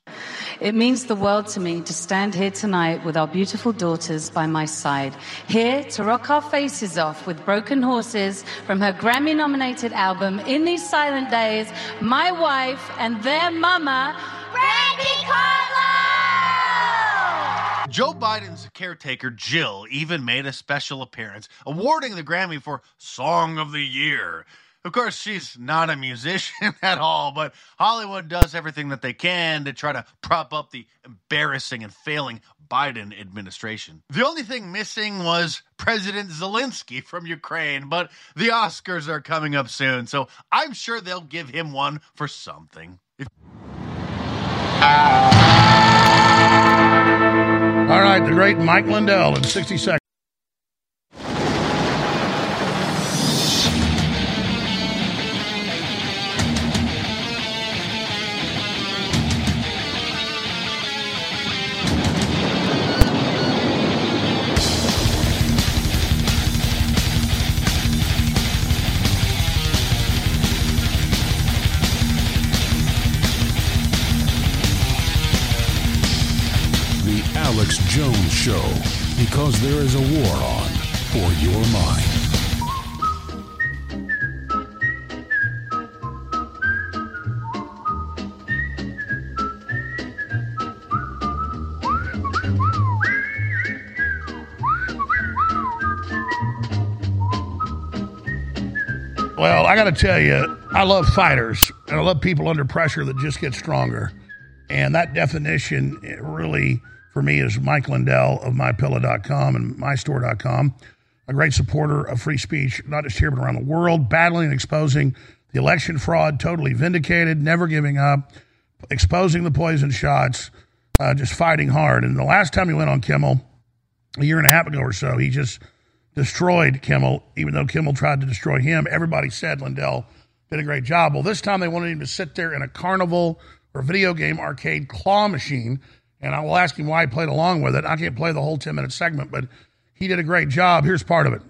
It means the world to me to stand here tonight with our beautiful daughters by my side, here to rock our faces off with Broken Horses from her Grammy nominated album In These Silent Days, my wife and their mama, Brandi Carlile! Joe Biden's caretaker, Jill, even made a special appearance, awarding the Grammy for Song of the Year. Of course, she's not a musician at all, but Hollywood does everything that they can to try to prop up the embarrassing and failing Biden administration. The only thing missing was President Zelensky from Ukraine, but the Oscars are coming up soon, so I'm sure they'll give him one for something. If- All right, the great Mike Lindell in 60 seconds. Jones Show, because there is a war on for your mind. Well, I got to tell you, I love fighters and I love people under pressure that just get stronger. And that definition it really, for me, is Mike Lindell of MyPillow.com and MyStore.com, a great supporter of free speech, not just here, but around the world, battling and exposing the election fraud, totally vindicated, never giving up, exposing the poison shots, uh, just fighting hard. And the last time he went on Kimmel, a year and a half ago or so, he just destroyed Kimmel, even though Kimmel tried to destroy him. Everybody said Lindell did a great job. Well, this time they wanted him to sit there in a carnival or video game arcade claw machine, and I will ask him why he played along with it. I can't play the whole 10 minute segment, but he did a great job. Here's part of it.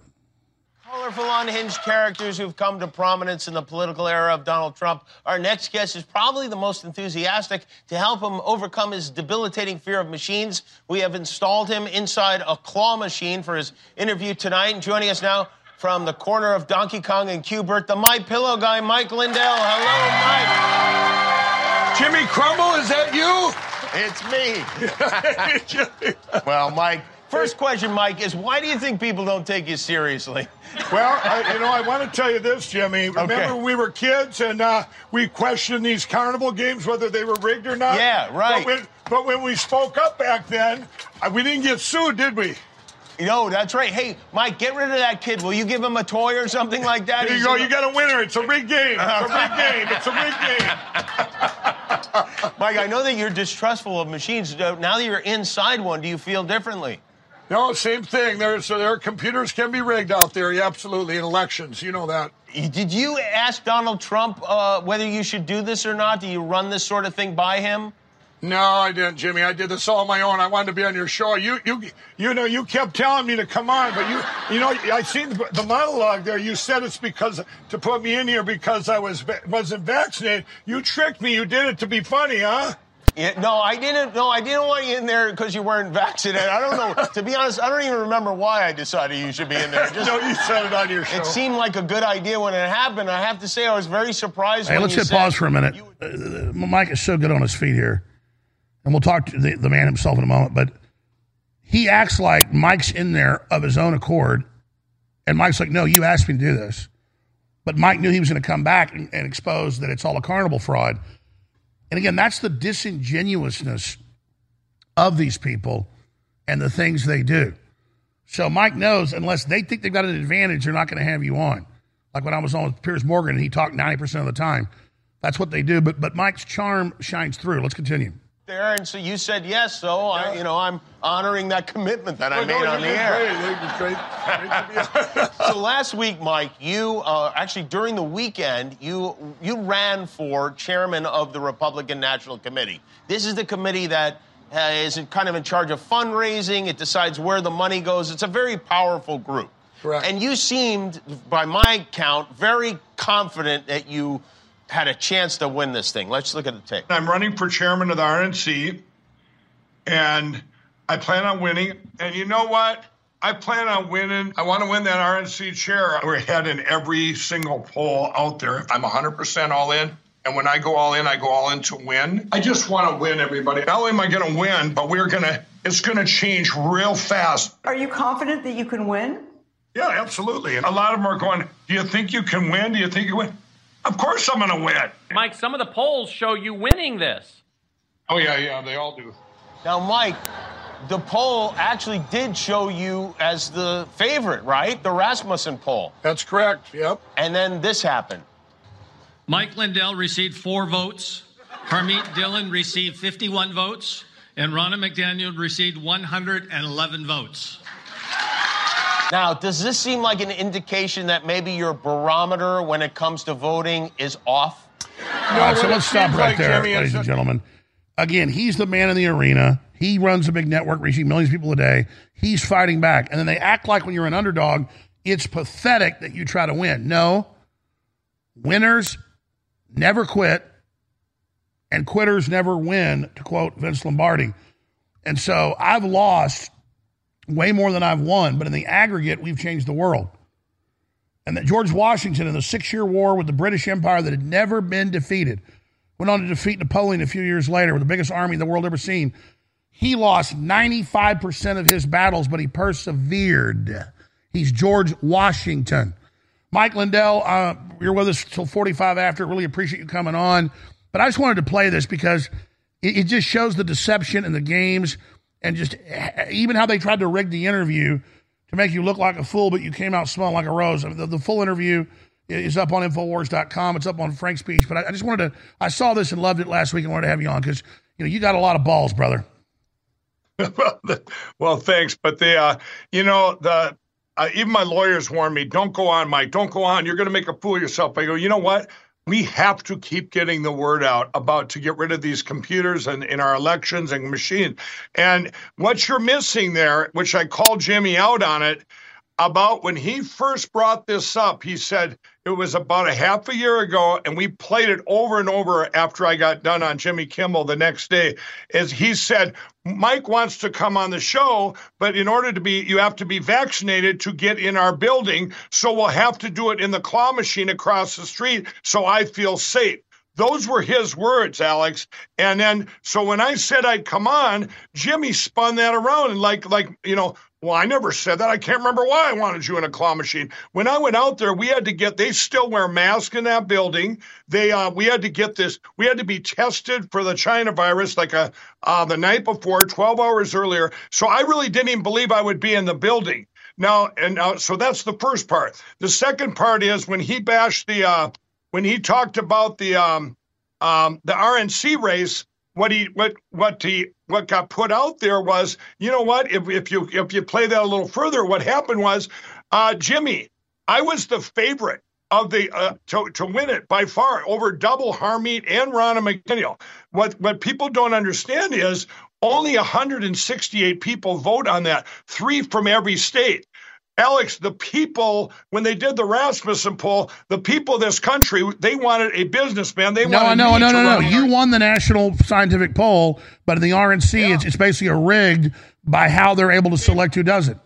Colorful, unhinged characters who've come to prominence in the political era of Donald Trump. Our next guest is probably the most enthusiastic to help him overcome his debilitating fear of machines. We have installed him inside a claw machine for his interview tonight. And joining us now from the corner of Donkey Kong and Q*bert, the My Pillow guy, Mike Lindell. Hello, Mike. Jimmy Crumble, is that you? It's me. well, Mike, first question, Mike, is why do you think people don't take you seriously? Well, I, you know, I want to tell you this, Jimmy. Remember Okay. when we were kids and uh, we questioned these carnival games whether they were rigged or not? Yeah, right. But when, but when we spoke up back then, uh, we didn't get sued, did we? No, that's right. Hey, Mike, get rid of that kid. Will you give him a toy or something like that? There you He's go. You got a winner. It's a rigged game. It's a rigged game. It's a rigged game. Mike, I know that you're distrustful of machines. Uh, Now that you're inside one, do you feel differently? No, same thing. There's so their computers can be rigged out there. Yeah, absolutely. In elections, you know that. Did you ask Donald Trump uh, whether you should do this or not? Do you run this sort of thing by him? No, I didn't, Jimmy. I did this all on my own. I wanted to be on your show. You, you, you know, you kept telling me to come on, but you, you know, I seen the, the monologue there. You said it's because to put me in here because I was wasn't vaccinated. You tricked me. You did it to be funny, huh? Yeah, no, I didn't. No, I didn't want you in there because you weren't vaccinated. I don't know. to be honest, I don't even remember why I decided you should be in there. Just, no, you said it on your show. It seemed like a good idea when it happened. I have to say, I was very surprised. Hey, when let's you hit said- pause for a minute. Uh, Mike is so good on his feet here, and we'll talk to the, the man himself in a moment. But he acts like Mike's in there of his own accord, and Mike's like, "No, you asked me to do this." But Mike knew he was going to come back and, and expose that it's all a carnival fraud. And again, that's the disingenuousness of these people and the things they do. So Mike knows unless they think they've got an advantage, they're not going to have you on. Like when I was on with Piers Morgan, and he talked 90% of the time. That's what they do. But but Mike's charm shines through. Let's continue. There, and so you said yes. So I, you know, I'm honoring that commitment that I no, made you on the air. great. Great. so last week, Mike, you uh, actually during the weekend you you ran for chairman of the Republican National Committee. This is the committee that uh, is kind of in charge of fundraising. It decides where the money goes. It's a very powerful group. Correct. And you seemed, by my count, very confident that you had a chance to win this thing. Let's look at the tape. I'm running for chairman of the RNC, and I plan on winning. And you know what? I plan on winning. I want to win that RNC chair. We're ahead in every single poll out there. I'm 100% all in. And when I go all in, I go all in to win. I just want to win, everybody. Not only am I going to win, but we're going to, it's going to change real fast. Are you confident that you can win? Yeah, absolutely. And a lot of them are going, Do you think you can win? Do you think you win? Of course I'm going to win. Mike, some of the polls show you winning this. Oh, yeah, yeah, they all do. Now, Mike, the poll actually did show you as the favorite, right? The Rasmussen poll. That's correct. Yep. And then this happened. Mike Lindell received four votes. Harmeet Dillon received 51 votes. And Ronna McDaniel received 111 votes. Now, does this seem like an indication that maybe your barometer when it comes to voting is off? All right, so let's stop right like, there, Jimmy, ladies and gentlemen. Again, he's the man in the arena. He runs a big network reaching millions of people a day. He's fighting back. And then they act like when you're an underdog, it's pathetic that you try to win. No. Winners never quit, and quitters never win, to quote Vince Lombardi. And so I've lost way more than I've won, but in the aggregate, we've changed the world. And that George Washington in the Six Year War with the British Empire that had never been defeated went on to defeat Napoleon a few years later with the biggest army the world ever seen. He lost 95% of his battles, but he persevered. He's George Washington. Mike Lindell, uh, you're with us till 45 after. Really appreciate you coming on. But I just wanted to play this because it, it just shows the deception in the games and just even how they tried to rig the interview to make you look like a fool, but you came out smelling like a rose. I mean, the, the full interview is up on Infowars.com. It's up on Frank Speech. But I, I just wanted to, I saw this and loved it last week and wanted to have you on because, you know, you got a lot of balls, brother. well, thanks, but the uh, you know the uh, even my lawyers warned me, don't go on, Mike, don't go on. You're going to make a fool of yourself. I go, you know what? We have to keep getting the word out about to get rid of these computers and in our elections and machines. And what you're missing there, which I called Jimmy out on it, about when he first brought this up, he said it was about a half a year ago, and we played it over and over after I got done on Jimmy Kimmel the next day. As he said, Mike wants to come on the show, but in order to be, you have to be vaccinated to get in our building. So we'll have to do it in the claw machine across the street so I feel safe. Those were his words, Alex. And then, so when I said I'd come on, Jimmy spun that around and like, like you know, well, I never said that. I can't remember why I wanted you in a claw machine. When I went out there, we had to get. They still wear masks in that building. They, uh, we had to get this. We had to be tested for the China virus like a uh, the night before, 12 hours earlier. So I really didn't even believe I would be in the building. Now, and uh, so that's the first part. The second part is when he bashed the. Uh, when he talked about the um, um, the RNC race, what he what what he what got put out there was, you know what? If if you if you play that a little further, what happened was, uh, Jimmy, I was the favorite of the uh, to to win it by far over double Harmeet and Ronna McDaniel. What what people don't understand is only 168 people vote on that, three from every state. Alex, the people, when they did the Rasmussen poll, the people of this country, they wanted a businessman. They No, wanted no, no, no, no. You won the national scientific poll, but in the RNC, it's, it's basically a rigged by how they're able to select who does it.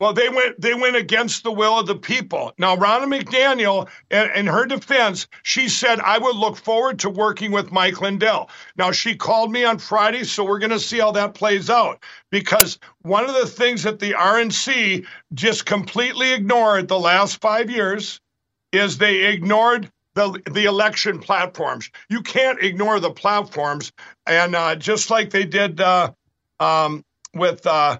Well, they went they went against the will of the people. Now, Ronna McDaniel, in, in her defense, she said, I would look forward to working with Mike Lindell. Now, she called me on Friday, so we're going to see how that plays out. Because one of the things that the RNC just completely ignored the last five years is they ignored the the election platforms. You can't ignore the platforms, and uh, just like they did uh, um, with. Uh,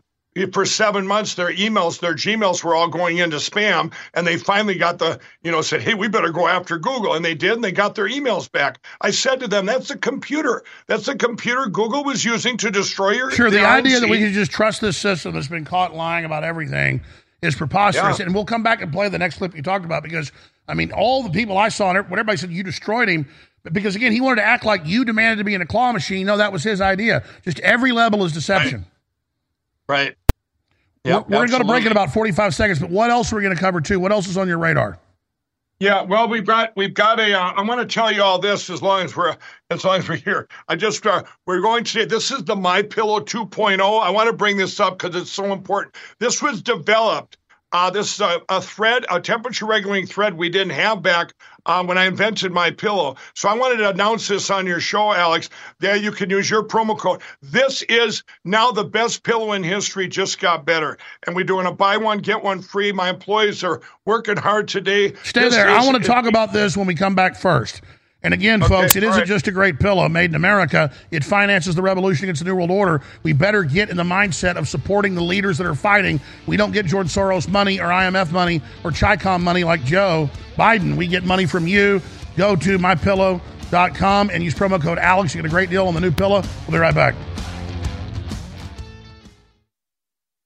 for seven months, their emails, their Gmails were all going into spam, and they finally got the, you know, said, "Hey, we better go after Google," and they did, and they got their emails back. I said to them, "That's a computer. That's a computer Google was using to destroy your." Sure, the idea that we can just trust this system that's been caught lying about everything is preposterous. Yeah. And we'll come back and play the next clip you talked about because, I mean, all the people I saw, and when everybody said you destroyed him, because again, he wanted to act like you demanded to be in a claw machine. No, that was his idea. Just every level is deception. Right. Yep, we're going to break in about 45 seconds, but what else are we going to cover too? What else is on your radar? Yeah, well, we've got we've got a. Uh, I want to tell you all this as long as we're as long as we're here. I just uh, we're going to say this is the My Pillow 2.0. I want to bring this up because it's so important. This was developed. Uh, this is a, a thread, a temperature regulating thread we didn't have back uh, when I invented my pillow. So I wanted to announce this on your show, Alex. There you can use your promo code. This is now the best pillow in history. Just got better, and we're doing a buy one get one free. My employees are working hard today. Stay This there. I want to talk about this when we come back first. And again, folks, it isn't right. just a great pillow made in America. It finances the revolution against the New World Order. We better get in the mindset of supporting the leaders that are fighting. We don't get George Soros money or IMF money or Chicom money like Joe Biden. We get money from you. Go to mypillow.com and use promo code Alex. You get a great deal on the new pillow. We'll be right back.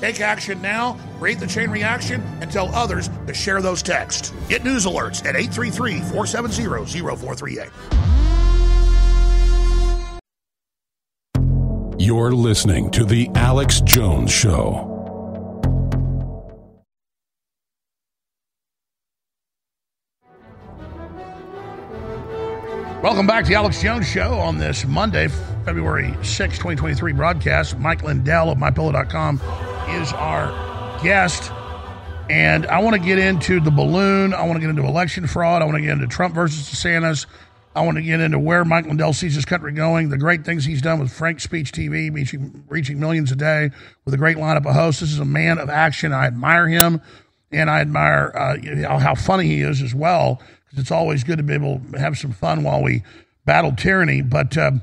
Take action now, create the chain reaction, and tell others to share those texts. Get news alerts at 833 470 0438. You're listening to The Alex Jones Show. Welcome back to the Alex Jones Show on this Monday, February 6, 2023 broadcast. Mike Lindell of MyPillow.com is our guest. And I want to get into the balloon. I want to get into election fraud. I want to get into Trump versus DeSantis. I want to get into where Mike Lindell sees this country going, the great things he's done with Frank Speech TV, reaching, reaching millions a day with a great lineup of hosts. This is a man of action. I admire him, and I admire uh, you know, how funny he is as well, because it's always good to be able to have some fun while we battle tyranny. But um,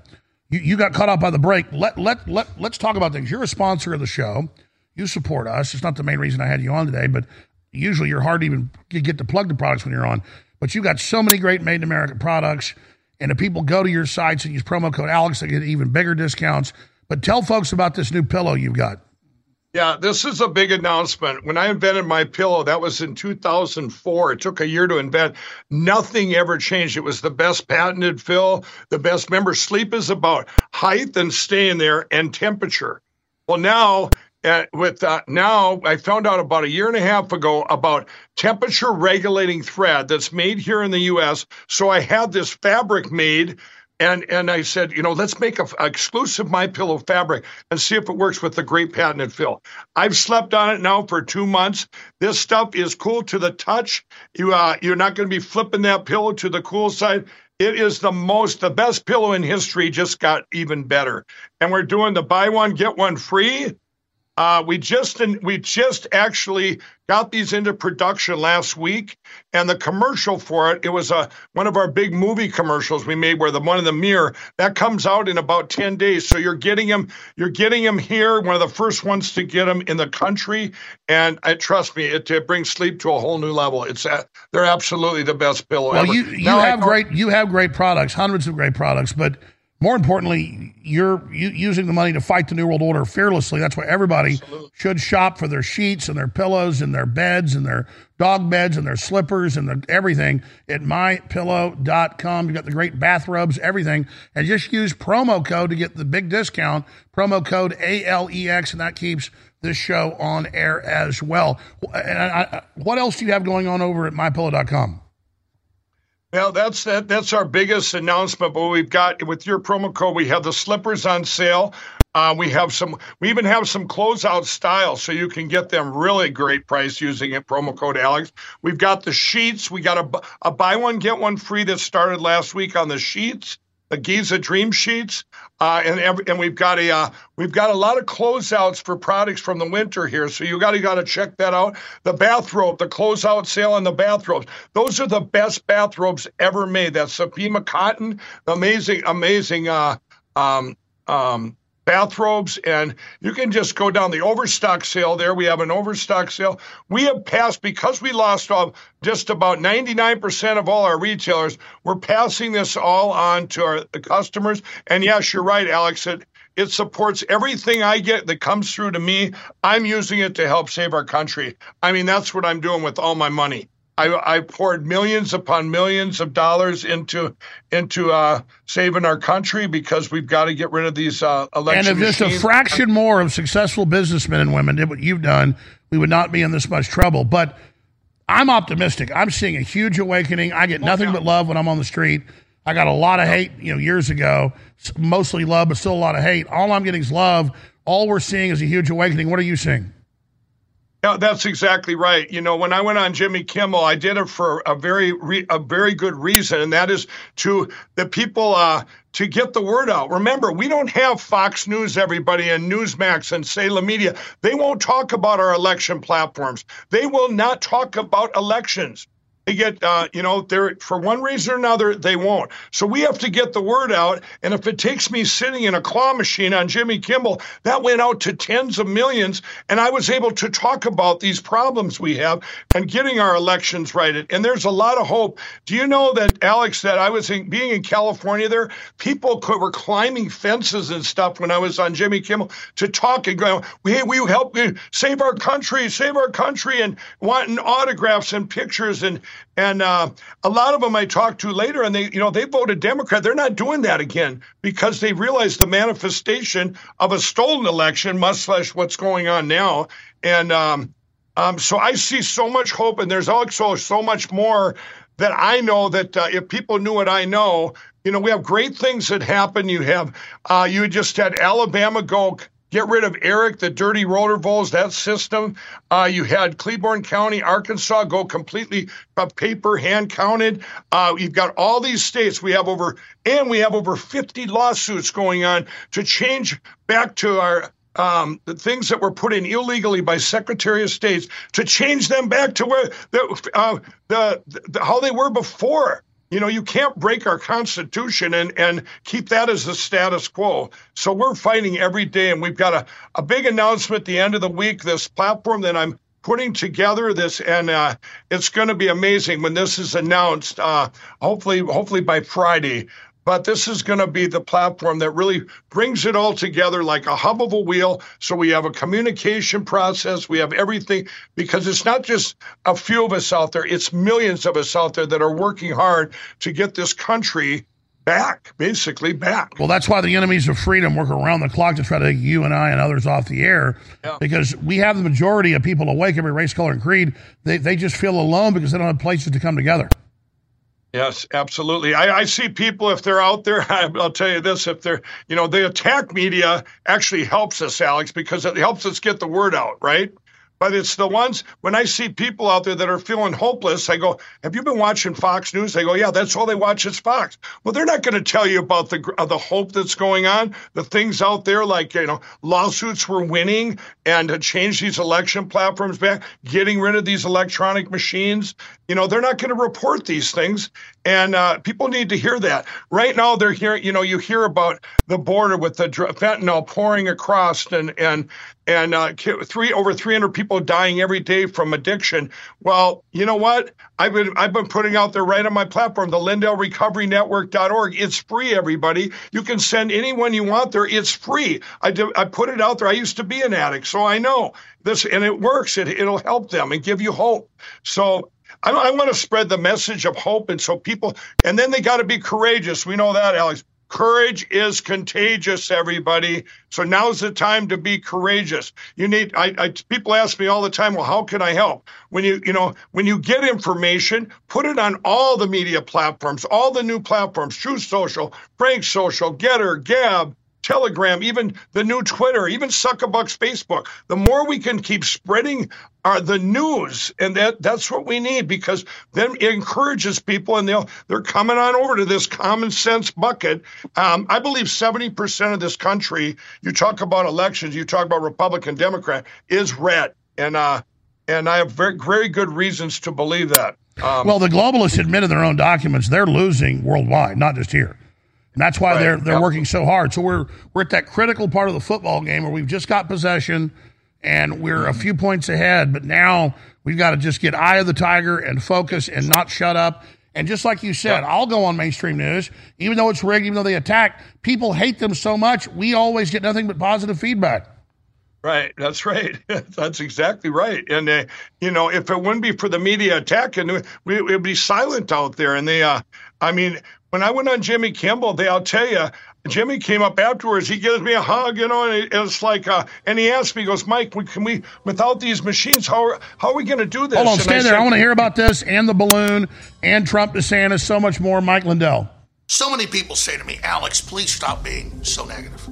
you, you got caught up by the break. Let let let let's talk about things. You're a sponsor of the show. You support us. It's not the main reason I had you on today, but usually you're hard to even get to plug the products when you're on. But you've got so many great made in America products, and if people go to your sites and use promo code Alex, they get even bigger discounts. But tell folks about this new pillow you've got. Yeah, this is a big announcement. When I invented my pillow, that was in 2004. It took a year to invent. Nothing ever changed. It was the best patented fill, the best. Remember, sleep is about height and staying there and temperature. Well, now with uh, now I found out about a year and a half ago about temperature regulating thread that's made here in the U.S. So I had this fabric made and and I said, you know, let's make a exclusive My Pillow fabric and see if it works with the great patented fill. I've slept on it now for two months. This stuff is cool to the touch. You uh, you're not going to be flipping that pillow to the cool side. It is the most, the best pillow in history. Just got even better, and we're doing the buy one get one free. Uh, we just we just actually got these into production last week, and the commercial for it it was a one of our big movie commercials we made where the one in the mirror that comes out in about ten days. So you're getting them you're getting them here, one of the first ones to get them in the country, and uh, trust me, it, it, brings sleep to a whole new level. It's uh, they're absolutely the best pillow. Well, ever. you you now have great you have great products, hundreds of great products, but more importantly, you're using the money to fight the New World Order fearlessly. That's why everybody Absolutely. should shop for their sheets and their pillows and their beds and their dog beds and their slippers and the, everything at mypillow.com. You got the great bathrobes, everything. And just use promo code to get the big discount, promo code ALEX, and that keeps this show on air as well. And I, I, what else do you have going on over at mypillow.com? Well, that's that. That's our biggest announcement. But we've got with your promo code, we have the slippers on sale. Uh, we have some. We even have some closeout styles, so you can get them really great price using it. Promo code Alex. We've got the sheets. We got a, a buy one get one free that started last week on the sheets the Giza Dream Sheets, uh, and and we've got a uh, we've got a lot of closeouts for products from the winter here. So you got to got to check that out. The bathrobe, the closeout sale on the bathrobes. Those are the best bathrobes ever made. That's Supima cotton, amazing, amazing. Uh, um, um, bathrobes, and you can just go down the overstock sale there. We have an overstock sale. We have passed, because we lost off just about 99% of all our retailers, we're passing this all on to our customers. And yes, you're right, Alex. It, it supports everything I get that comes through to me. I'm using it to help save our country. I mean, that's what I'm doing with all my money. I, I poured millions upon millions of dollars into into uh, saving our country because we've got to get rid of these uh, election. And if just a fraction more of successful businessmen and women did what you've done, we would not be in this much trouble. But I'm optimistic. I'm seeing a huge awakening. I get nothing but love when I'm on the street. I got a lot of hate, you know, years ago, mostly love, but still a lot of hate. All I'm getting is love. All we're seeing is a huge awakening. What are you seeing? Yeah, that's exactly right. You know, when I went on Jimmy Kimmel, I did it for a very re- a very good reason, and that is to the people uh, to get the word out. Remember, we don't have Fox News, everybody, and Newsmax and Salem Media. They won't talk about our election platforms. They will not talk about elections. They get, uh, you know, they're for one reason or another, they won't. So we have to get the word out. And if it takes me sitting in a claw machine on Jimmy Kimmel, that went out to tens of millions. And I was able to talk about these problems we have and getting our elections right. And there's a lot of hope. Do you know that, Alex, that I was in, being in California there, people could, were climbing fences and stuff when I was on Jimmy Kimmel to talk and go, hey, we help save our country, save our country, and wanting autographs and pictures and and uh, a lot of them I talked to later, and they, you know, they voted Democrat. They're not doing that again because they realize the manifestation of a stolen election, much less what's going on now. And um, um, so I see so much hope, and there's also so much more that I know that uh, if people knew what I know, you know, we have great things that happen. You have, uh, you just had Alabama go Get rid of ERIC, the dirty roller voles, that system. Uh, you had Cleburne County, Arkansas go completely uh, paper hand counted. Uh, you've got all these states. We have over, and we have over 50 lawsuits going on to change back to our um, the things that were put in illegally by Secretary of States to change them back to where the, uh, the, the how they were before. You know, you can't break our Constitution and, and keep that as the status quo. So we're fighting every day, and we've got a, a big announcement at the end of the week. This platform that I'm putting together this, and uh, it's going to be amazing when this is announced. Uh, hopefully, hopefully by Friday. But this is going to be the platform that really brings it all together like a hub of a wheel. So we have a communication process, we have everything, because it's not just a few of us out there, it's millions of us out there that are working hard to get this country back, basically back. Well, that's why the enemies of freedom work around the clock to try to take you and I and others off the air Yeah. because we have the majority of people awake, every race, color, and creed. They, they just feel alone because they don't have places to come together. Yes, absolutely. I, I see people if they're out there. I'll tell you this: if they're, you know, the attack media actually helps us, Alex, because it helps us get the word out, right? But it's the ones when I see people out there that are feeling hopeless. I go, "Have you been watching Fox News?" They go, "Yeah, that's all they watch is Fox." Well, they're not going to tell you about the uh, the hope that's going on, the things out there like you know lawsuits we're winning and to change these election platforms back, getting rid of these electronic machines. You know, they're not going to report these things, and uh, people need to hear that. Right now, they're hearing. You know, you hear about the border with the fentanyl pouring across, and and and uh, three over 300 people dying every day from addiction. Well, you know what? I've been I've been putting out there right on my platform, the LindellRecoveryNetwork.org. It's free, everybody. You can send anyone you want there. It's free. I do, I put it out there. I used to be an addict, so I know this, and it works. It it'll help them and give you hope. So. I, I want to spread the message of hope, and so people, and then they got to be courageous. We know that, Alex. Courage is contagious, everybody. So now's the time to be courageous. You need. I, I people ask me all the time, well, how can I help? When you you know when you get information, put it on all the media platforms, all the new platforms, Truth Social, Frank Social, Gettr, Gab. Telegram, even the new Twitter, even Suckerbuck's Facebook. The more we can keep spreading our, the news, and that that's what we need because then it encourages people, and they'll they're coming on over to this common sense bucket. Um, I believe seventy percent of this country. You talk about elections, you talk about Republican, Democrat, is red, and uh, and I have very very good reasons to believe that. Um, well, the globalists admit in their own documents they're losing worldwide, not just here. And that's why Right. they're they're Yep. working so hard. So we're we're at that critical part of the football game where we've just got possession and we're a few points ahead, but now we've got to just get eye of the tiger and focus and not shut up. And just like you said, I'll go on mainstream news, even though it's rigged, even though they attack. People hate them so much, we always get nothing but positive feedback. Right, that's right. That's exactly right. And uh, you know, if it wouldn't be for the media attacking, we would be silent out there. And they, uh, I mean, when I went on Jimmy Kimmel, they, I'll tell you, Jimmy came up afterwards. He gives me a hug, you know, and it- it's like, uh, and he asked me, he goes, Mike, we- can we, without these machines, how are, how are we going to do this? Hold on, And stand there. said- I want to hear about this and the balloon and Trump DeSantis, so much more. Mike Lindell. So many people say to me, Alex, please stop being so negative.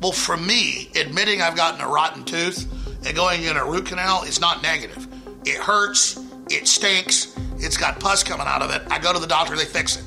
Well, for me, admitting I've gotten a rotten tooth and going in a root canal is not negative. It hurts, it stinks, it's got pus coming out of it. I go to the doctor, they fix it.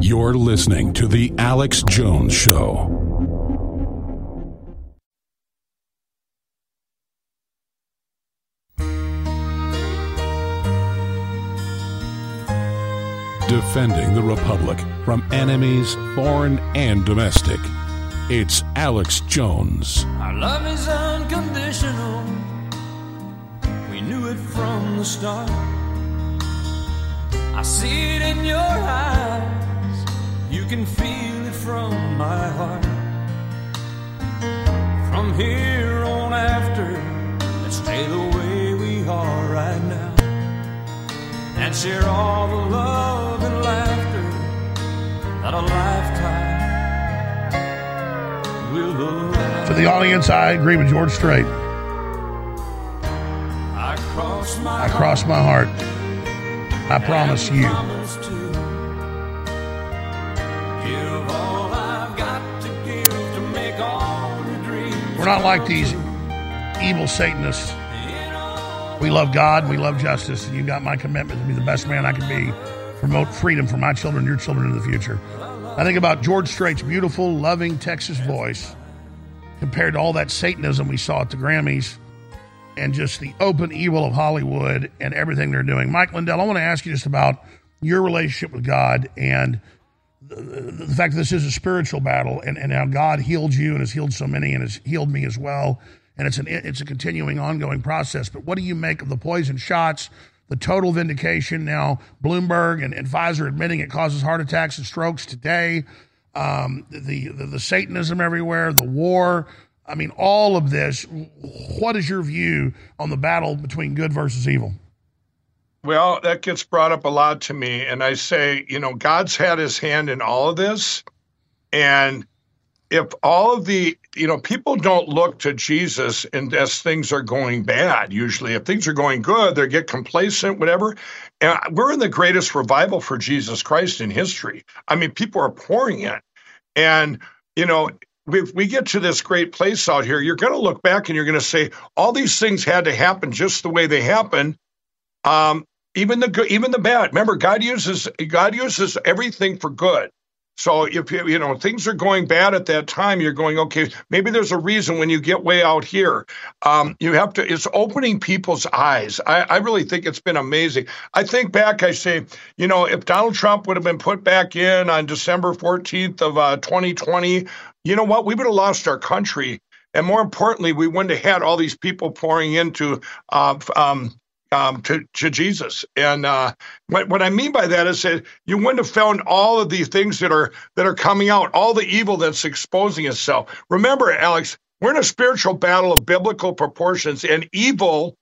You're listening to The Alex Jones Show. Defending the Republic from enemies, foreign and domestic. It's Alex Jones. Our love is unconditional. We knew it from the start. I see it in your eyes. You can feel it from my heart. From here on after, let's stay the way we are right now. and share all the love and laughter that a lifetime will allow. For the audience, I agree with George Strait. I cross my I cross my heart. I promise you. promise We're not like these evil Satanists. We love God. We love justice. And you've got my commitment to be the best man I can be. Promote freedom for my children, your children in the future. I think about George Strait's beautiful, loving Texas voice compared to all that Satanism we saw at the Grammys and just the open evil of Hollywood and everything they're doing. Mike Lindell, I want to ask you just about your relationship with God and the, fact that this is a spiritual battle and, and how God healed you and has healed so many and has healed me as well. And it's an it's a continuing, ongoing process. But what do you make of the poison shots, the total vindication now, Bloomberg and, and Pfizer admitting it causes heart attacks and strokes today, um, the, the the Satanism everywhere, the war. I mean, all of this. What is your view on the battle between good versus evil? Well, that gets brought up a lot to me. And I say, you know, God's had his hand in all of this. And if all of the, you know, people don't look to Jesus and as things are going bad, usually. If things are going good, they get complacent, whatever. And we're in the greatest revival for Jesus Christ in history. I mean, people are pouring in. And, you know, if we get to this great place out here, you're going to look back and you're going to say, all these things had to happen just the way they happened. Um, even the even the bad. Remember, God uses God uses everything for good. So if you you know things are going bad at that time, you're going okay. Maybe there's a reason when you get way out here. Um, you have to. It's opening people's eyes. I, I really think it's been amazing. I think back. I say, you know, if Donald Trump would have been put back in on December 14th of uh, 2020, you know what? We would have lost our country. And more importantly, we wouldn't have had all these people pouring into uh, um, um, to, to Jesus. And uh, what, what I mean by that is that you wouldn't have found all of these things that are that are coming out, all the evil that's exposing itself. Remember, Alex, we're in a spiritual battle of biblical proportions, and evil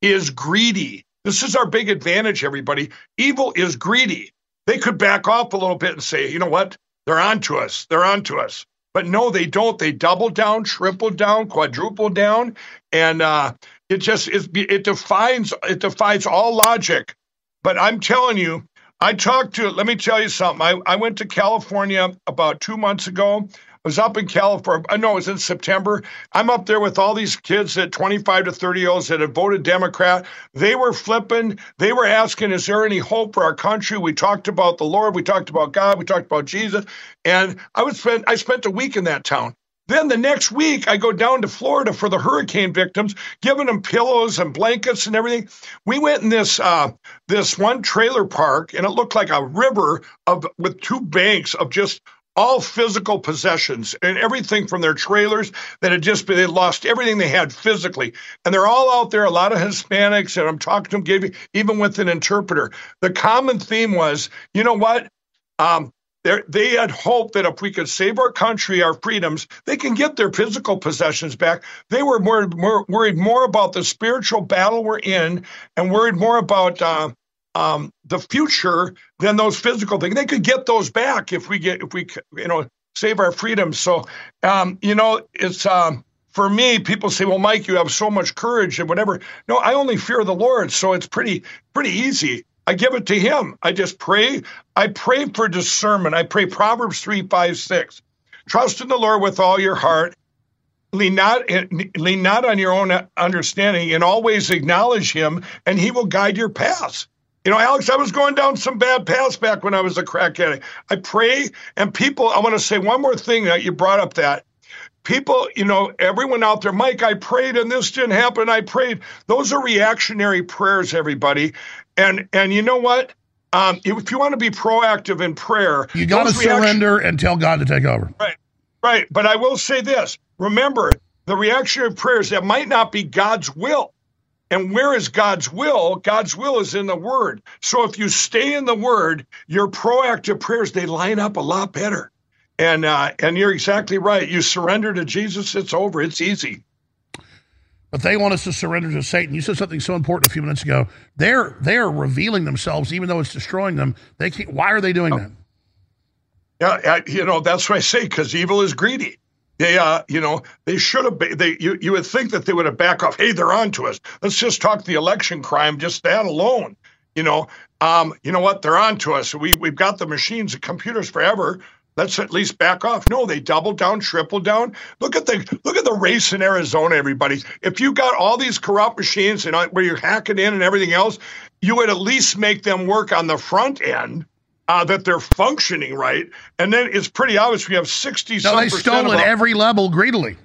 is greedy. This is our big advantage, everybody. Evil is greedy. They could back off a little bit and say, you know what? They're on to us. They're on to us. But no, they don't. They double down, triple down, quadruple down, and uh, it just is. It defines it defies all logic. But I'm telling you, I talked to. Let me tell you something. I, I went to California about two months ago. I was up in California. Uh, I know it was in September. I'm up there with all these kids at 25 to 30 year olds that had voted Democrat. They were flipping. They were asking, "Is there any hope for our country?" We talked about the Lord. We talked about God. We talked about Jesus. And I was spent. I spent a week in that town. Then the next week, I go down to Florida for the hurricane victims, giving them pillows and blankets and everything. We went in this uh, this one trailer park, and it looked like a river of with two banks of just all physical possessions and everything from their trailers that had just been they lost everything they had physically. And they're all out there a lot of hispanics and i'm talking to them gave, even with an interpreter. The common theme was you know what? Um, they had hoped that if we could save our country, our freedoms, they can get their physical possessions back. They were more, more worried more about the spiritual battle we're in and worried more about uh, um, the future than those physical things. They could get those back if we get if we you know save our freedoms. So um, you know it's. Um, for me, people say, "Well, Mike, you have so much courage and whatever." No, I only fear the Lord, so it's pretty pretty easy. I give it to him. I just pray. I pray for discernment. I pray Proverbs 3, 5, 6. Trust in the Lord with all your heart. Lean not, lean not on your own understanding and always acknowledge him, and he will guide your paths. You know, Alex, I was going down some bad paths back when I was a crack addict. I pray, and people, I want to say one more thing that you brought up that people, you know, everyone out there, Mike, I prayed and this didn't happen. I prayed. Those are reactionary prayers, everybody. And and you know what? Um, if you want to be proactive in prayer, You got to surrender and tell God to take over. Right, right. But I will say this: remember, the reaction reactionary prayers that might not be God's will. And where is God's will? God's will is in the Word. So if you stay in the Word, your proactive prayers they line up a lot better. And uh, and you're exactly right. You surrender to Jesus, it's over. It's easy. But they want us to surrender to Satan. You said something so important a few minutes ago. They're they're revealing themselves, even though it's destroying them. They can't, why are they doing that? Yeah, I- you know that's what I say because evil is greedy. They, uh, you know, they should have. They, you, you would think that they would have back off. Hey, they're on to us. Let's just talk the election crime. Just that alone, you know. Um, you know what? They're on to us. We we've got the machines, the computers forever. Let's at least back off. No, they doubled down, tripled down. Look at the look at the race in Arizona, everybody. If you got all these corrupt machines and uh, where you're hacking in and everything else, you would at least make them work on the front end. Uh, that they're functioning right, and then it's pretty obvious we have sixty. No, they stole at every level greedily.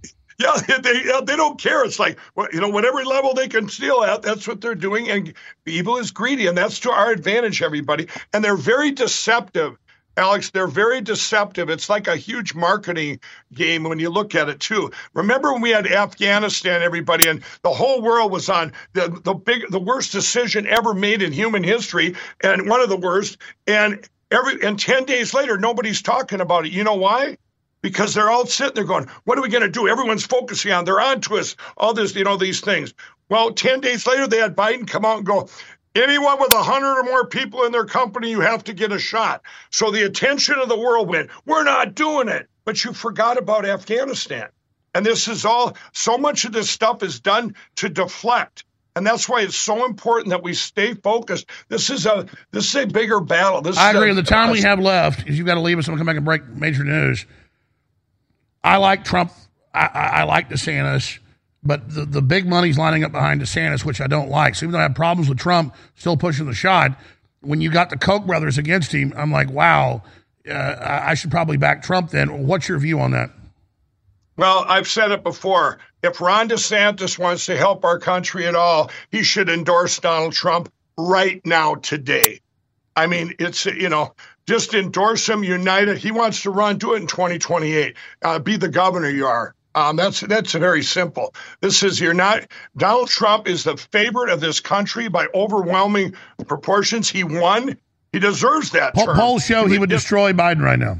yeah, they they don't care. It's like you know, whatever level they can steal at, that's what they're doing. And evil is greedy, and that's to our advantage, everybody. And they're very deceptive, Alex. They're very deceptive. It's like a huge marketing game when you look at it too. Remember when we had Afghanistan, everybody, and the whole world was on the the big the worst decision ever made in human history, and one of the worst. And every and ten days later, nobody's talking about it. You know why? because they're all sitting there going, "What are we going to do?" Everyone's focusing on. They're on to us. All this, you know, these things. Well, ten days later, they had Biden come out and go. Anyone with a hundred or more people in their company, you have to get a shot. So the attention of the world went, we're not doing it. But you forgot about Afghanistan. And this is all, so much of this stuff is done to deflect. And that's why it's so important that we stay focused. This is a this is a bigger battle. This I agree. a- the time we have left is you've got to leave us. I'm going to come back and break major news. I like Trump. I, I, I like DeSantis, but the, the big money's lining up behind DeSantis, which I don't like. So even though I have problems with Trump still pushing the shot, when you got the Koch brothers against him, I'm like, wow, uh, I should probably back Trump then. What's your view on that? Well, I've said it before. If Ron DeSantis wants to help our country at all, he should endorse Donald Trump right now, today. I mean, it's, you know, just endorse him, unite it. He wants to run, do it in 2028. Uh, be the governor you are. Um, that's that's very simple. This is you're not Donald Trump is the favorite of this country by overwhelming proportions. He won. He deserves that. Po- polls show he would just- destroy Biden right now.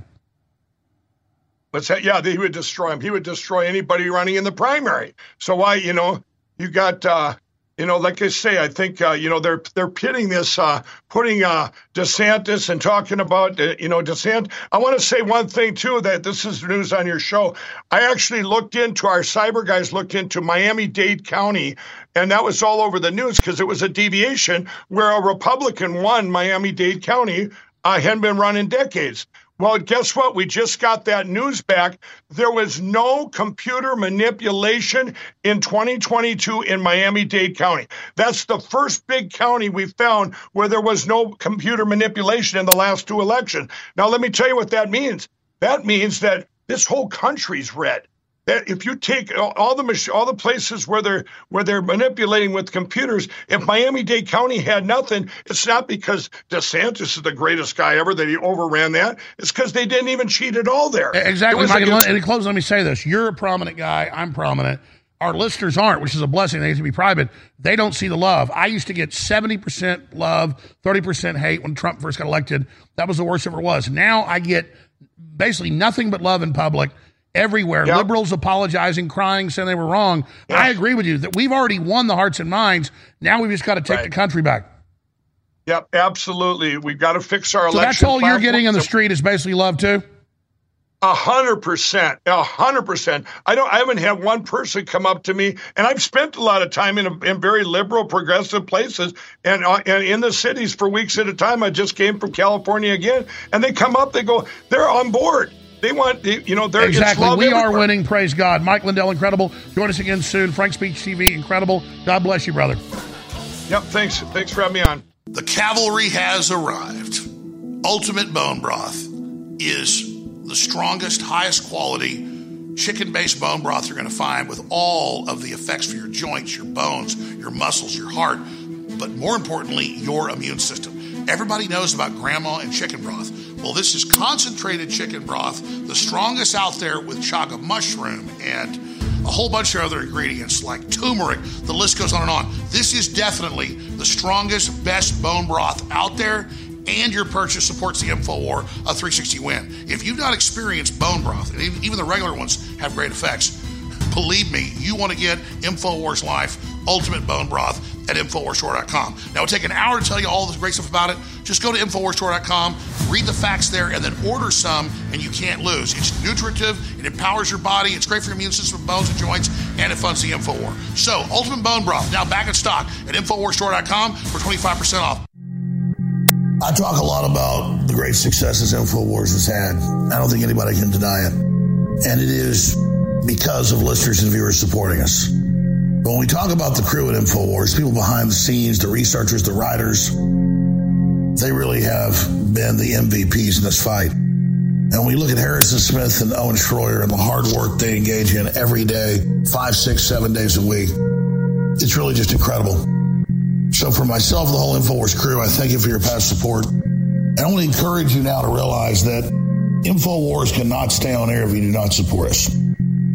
What's that? Yeah, he would destroy him. He would destroy anybody running in the primary. So why, you know, you got, uh, you know, like I say, I think, uh, you know, they're they're pitting this, uh, putting uh, DeSantis and talking about, uh, you know, DeSantis. I want to say one thing too that this is news on your show. I actually looked into our cyber guys looked into Miami Dade County, and that was all over the news because it was a deviation where a Republican won Miami Dade County. Uh, hadn't been run in decades. Well, guess what? We just got that news back. There was no computer manipulation in 2022 in Miami Dade County. That's the first big county we found where there was no computer manipulation in the last two elections. Now, let me tell you what that means. That means that this whole country's red. That if you take all the mach- all the places where they're where they're manipulating with computers, if Miami Dade County had nothing, it's not because DeSantis is the greatest guy ever that he overran that. It's because they didn't even cheat at all there. Exactly, Mike. And against- and in close, let me say this: You're a prominent guy. I'm prominent. Our listeners aren't, which is a blessing. They have to be private. They don't see the love. I used to get 70% love, 30% hate when Trump first got elected. That was the worst it ever was. Now I get basically nothing but love in public everywhere. Liberals apologizing, crying, saying they were wrong. I agree with you that we've already won the hearts and minds. Now we've just got to take the country back. Yep, absolutely. We've got to fix our So election. that's all you're getting in the street is basically love too. A hundred percent, a hundred percent. I don't. I haven't had one person come up to me, and I've spent a lot of time in, in very liberal, progressive places, and uh, and in the cities for weeks at a time. I just came from California again, and they come up, they go, they're on board. They want, they- you know, they're it's Exactly. love We are winning. Praise God. Mike Lindell, incredible. Join us again soon. Frank Speech TV, incredible. God bless you, brother. Yep. Thanks. Thanks for having me on. The cavalry has arrived. Ultimate Bone Broth is the strongest, highest quality chicken based bone broth you're going to find with all of the effects for your joints, your bones, your muscles, your heart, but more importantly, your immune system. Everybody knows about grandma and chicken broth. Well, this is concentrated chicken broth, the strongest out there with chaga mushroom and a whole bunch of other ingredients like turmeric. The list goes on and on. This is definitely the strongest, best bone broth out there, and your purchase supports the InfoWar of 360 Win. If you've not experienced bone broth, and even the regular ones have great effects, believe me, you want to get InfoWars Life Ultimate Bone Broth at InfoWarsStore.com. Now, it'll take an hour to tell you all the great stuff about it. Just go to InfoWarsStore.com, read the facts there, and then order some, and you can't lose. It's nutritive, it empowers your body, it's great for your immune system, bones, and joints, and it funds the InfoWar. So, Ultimate Bone Broth, now back in stock at InfoWarsStore.com for 25% off. I talk a lot about the great successes InfoWars has had. I don't think anybody can deny it. And it is because of listeners and viewers supporting us. When we talk about the crew at InfoWars, people behind the scenes, the researchers, the writers, they really have been the MVPs in this fight. And when we look at Harrison Smith and Owen Schroyer and the hard work they engage in every day, five, six, seven days a week. It's really just incredible. So for myself the whole InfoWars crew, I thank you for your past support. And I want to encourage you now to realize that InfoWars cannot stay on air if you do not support us.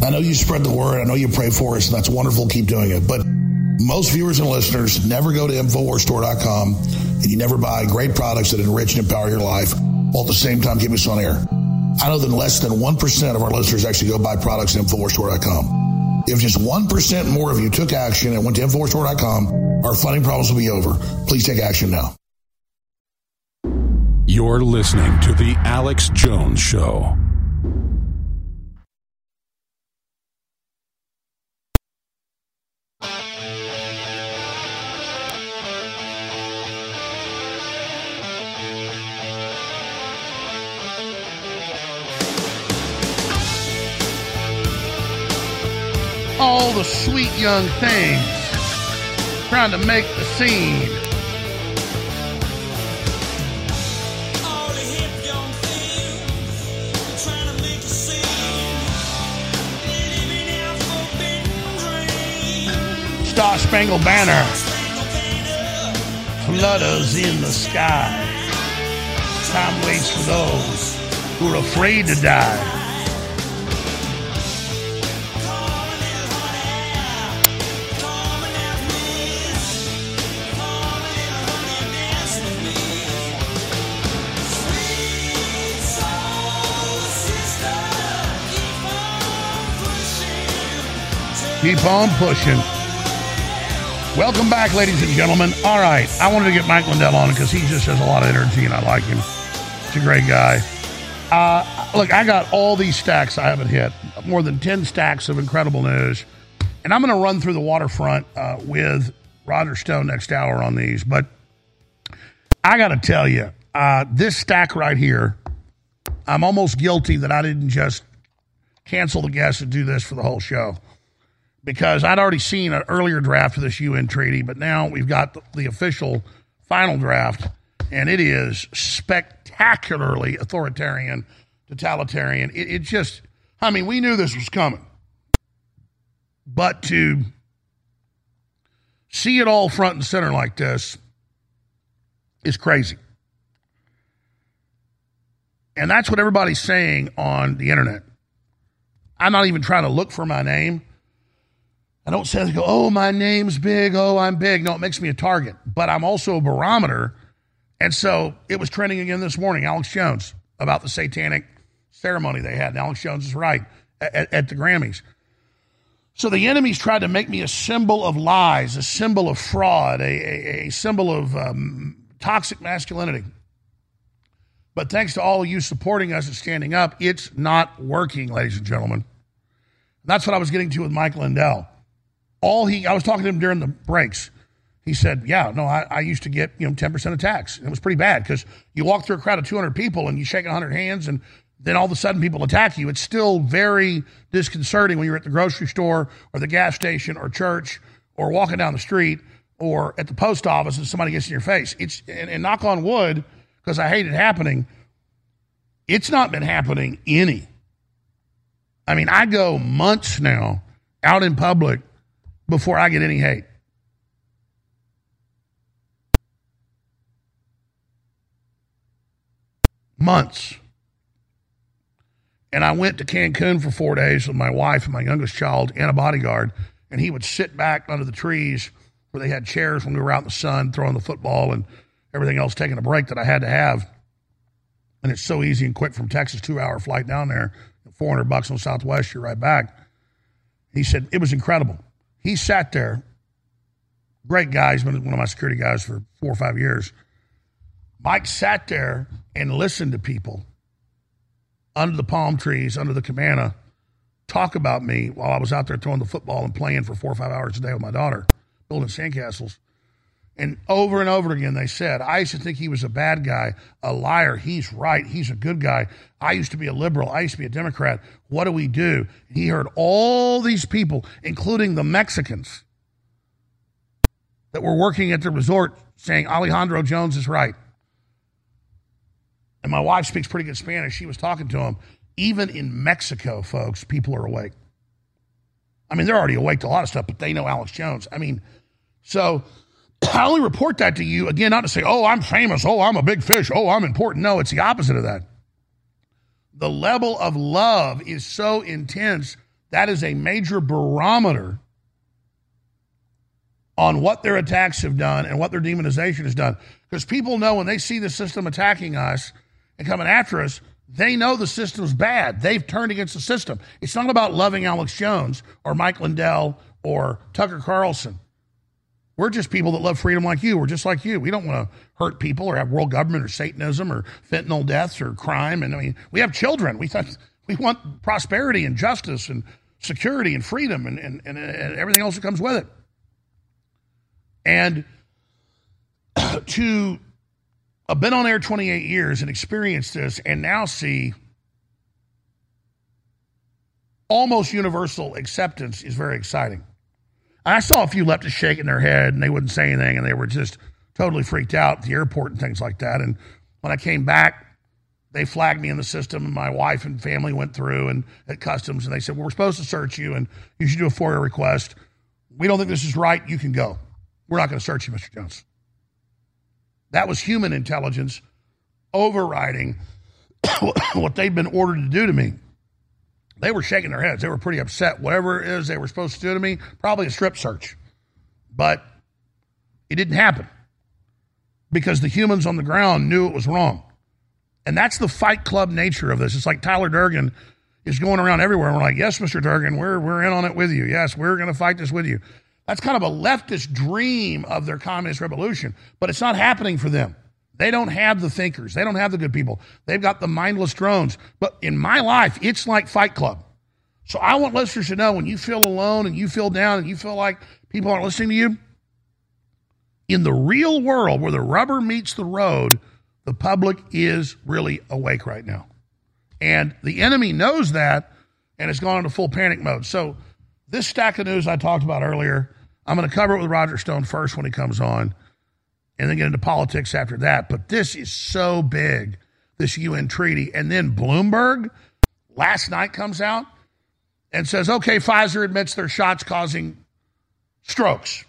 I know you spread the word. I know you pray for us, and that's wonderful. Keep doing it. But most viewers and listeners never go to InfoWarsStore.com and you never buy great products that enrich and empower your life while at the same time keep us on air. I know that less than 1% of our listeners actually go buy products at InfoWarsStore.com. If just 1% more of you took action and went to InfoWarsStore.com, our funding problems will be over. Please take action now. You're listening to The Alex Jones Show. All the sweet young things trying to make the scene. Star Spangled Banner flutters in the sky. Time waits for those who are afraid to die. Keep on pushing. Welcome back, ladies and gentlemen. All right, I wanted to get Mike Lindell on because he just has a lot of energy and I like him. He's a great guy. Uh, look, I got all these stacks I haven't hit, more than 10 stacks of incredible news. And I'm going to run through the waterfront uh, with Roger Stone next hour on these. But I got to tell you, uh, this stack right here, I'm almost guilty that I didn't just cancel the guest and do this for the whole show because I'd already seen an earlier draft of this UN treaty, but now we've got the, the official final draft, and it is spectacularly authoritarian, totalitarian. It, it just, I mean, we knew this was coming, but to see it all front and center like this is crazy. And that's what everybody's saying on the internet. I'm not even trying to look for my name. I don't say, go, oh, my name's big. Oh, I'm big. No, it makes me a target, but I'm also a barometer. And so it was trending again this morning, Alex Jones, about the satanic ceremony they had. And Alex Jones is right at, at the Grammys. So the enemies tried to make me a symbol of lies, a symbol of fraud, a, a, a symbol of um, toxic masculinity. But thanks to all of you supporting us and standing up, it's not working, ladies and gentlemen. That's what I was getting to with Mike Lindell all he, I was talking to him during the breaks. He said, "Yeah, no, I, I used to get you know ten percent attacks. And it was pretty bad because you walk through a crowd of two hundred people and you shake hundred hands, and then all of a sudden people attack you. It's still very disconcerting when you're at the grocery store or the gas station or church or walking down the street or at the post office and somebody gets in your face. It's and, and knock on wood because I hate it happening. It's not been happening any. I mean, I go months now out in public before I get any hate. Months. And I went to Cancun for four days with my wife and my youngest child and a bodyguard. And he would sit back under the trees where they had chairs when we were out in the sun throwing the football and everything else, taking a break that I had to have. And it's so easy and quick from Texas, two hour flight down there, 400 bucks on Southwest, you're right back He said it was incredible. He sat there, great guy. He's been one of my security guys for four or five years. Mike sat there and listened to people under the palm trees, under the cabana, talk about me while I was out there throwing the football and playing for four or five hours a day with my daughter, building sandcastles. And over and over again, they said, I used to think he was a bad guy, a liar. He's right. He's a good guy. I used to be a liberal. I used to be a Democrat. What do we do? He heard all these people, including the Mexicans that were working at the resort, saying Alejandro Jones is right. And my wife speaks pretty good Spanish. She was talking to him. Even in Mexico, folks, people are awake. I mean, they're already awake to a lot of stuff, but they know Alex Jones. I mean, so I only report that to you, again, not to say, oh, I'm famous. Oh, I'm a big fish. Oh, I'm important. No, it's the opposite of that. The level of love is so intense, that is a major barometer on what their attacks have done and what their demonization has done. Because people know when they see the system attacking us and coming after us, they know the system's bad. They've turned against the system. It's not about loving Alex Jones or Mike Lindell or Tucker Carlson. We're just people that love freedom like you. We're just like you. We don't want to hurt people or have world government or Satanism or fentanyl deaths or crime. And I mean, we have children. We we want prosperity and justice and security and freedom and, and, and, and everything else that comes with it. And to I've been on air 28 years and experienced this and now see almost universal acceptance is very exciting. I saw a few leftists shaking their head and they wouldn't say anything and they were just totally freaked out at the airport and things like that. And when I came back, they flagged me in the system and my wife and family went through and at customs and they said, well, we're supposed to search you and you should do a FOIA request. We don't think this is right. You can go. We're not going to search you, Mr. Jones. That was human intelligence overriding what they'd been ordered to do to me. They were shaking their heads. They were pretty upset. Whatever it is they were supposed to do to me, probably a strip search. But it didn't happen because the humans on the ground knew it was wrong. And that's the fight club nature of this. It's like Tyler Durden is going around everywhere. And we're like, yes, Mr. Durden, we're, we're in on it with you. Yes, we're going to fight this with you. That's kind of a leftist dream of their communist revolution, but it's not happening for them. They don't have the thinkers. They don't have the good people. They've got the mindless drones. But in my life, it's like Fight Club. So I want listeners to know when you feel alone and you feel down and you feel like people aren't listening to you, in the real world where the rubber meets the road, the public is really awake right now. And the enemy knows that and it's gone into full panic mode. So this stack of news I talked about earlier, I'm going to cover it with Roger Stone first when he comes on and then get into politics after that. But this is so big, this UN treaty. And then Bloomberg last night comes out and says, okay, Pfizer admits their shots causing strokes.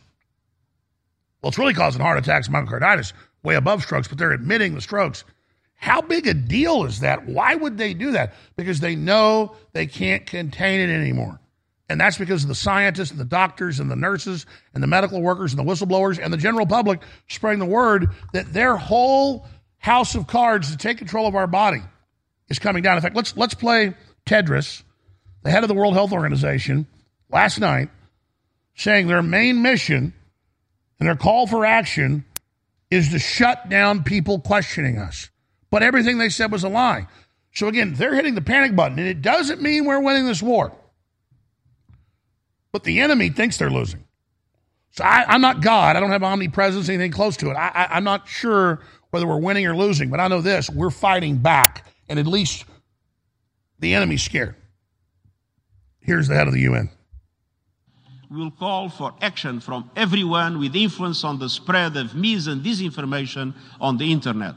Well, it's really causing heart attacks, myocarditis, way above strokes, but they're admitting the strokes. How big a deal is that? Why would they do that? Because they know they can't contain it anymore. And that's because of the scientists and the doctors and the nurses and the medical workers and the whistleblowers and the general public spreading the word that their whole house of cards to take control of our body is coming down. In fact, let's let's play Tedros, the head of the World Health Organization, last night, saying their main mission and their call for action is to shut down people questioning us. But everything they said was a lie. So again, they're hitting the panic button, and it doesn't mean we're winning this war but the enemy thinks they're losing. So I, am not God. I don't have omnipresence, anything close to it. I, I, I'm not sure whether we're winning or losing, but I know this we're fighting back, and at least the enemy's scared. Here's the head of the UN. We will call for action from everyone with influence on the spread of mis and disinformation on the internet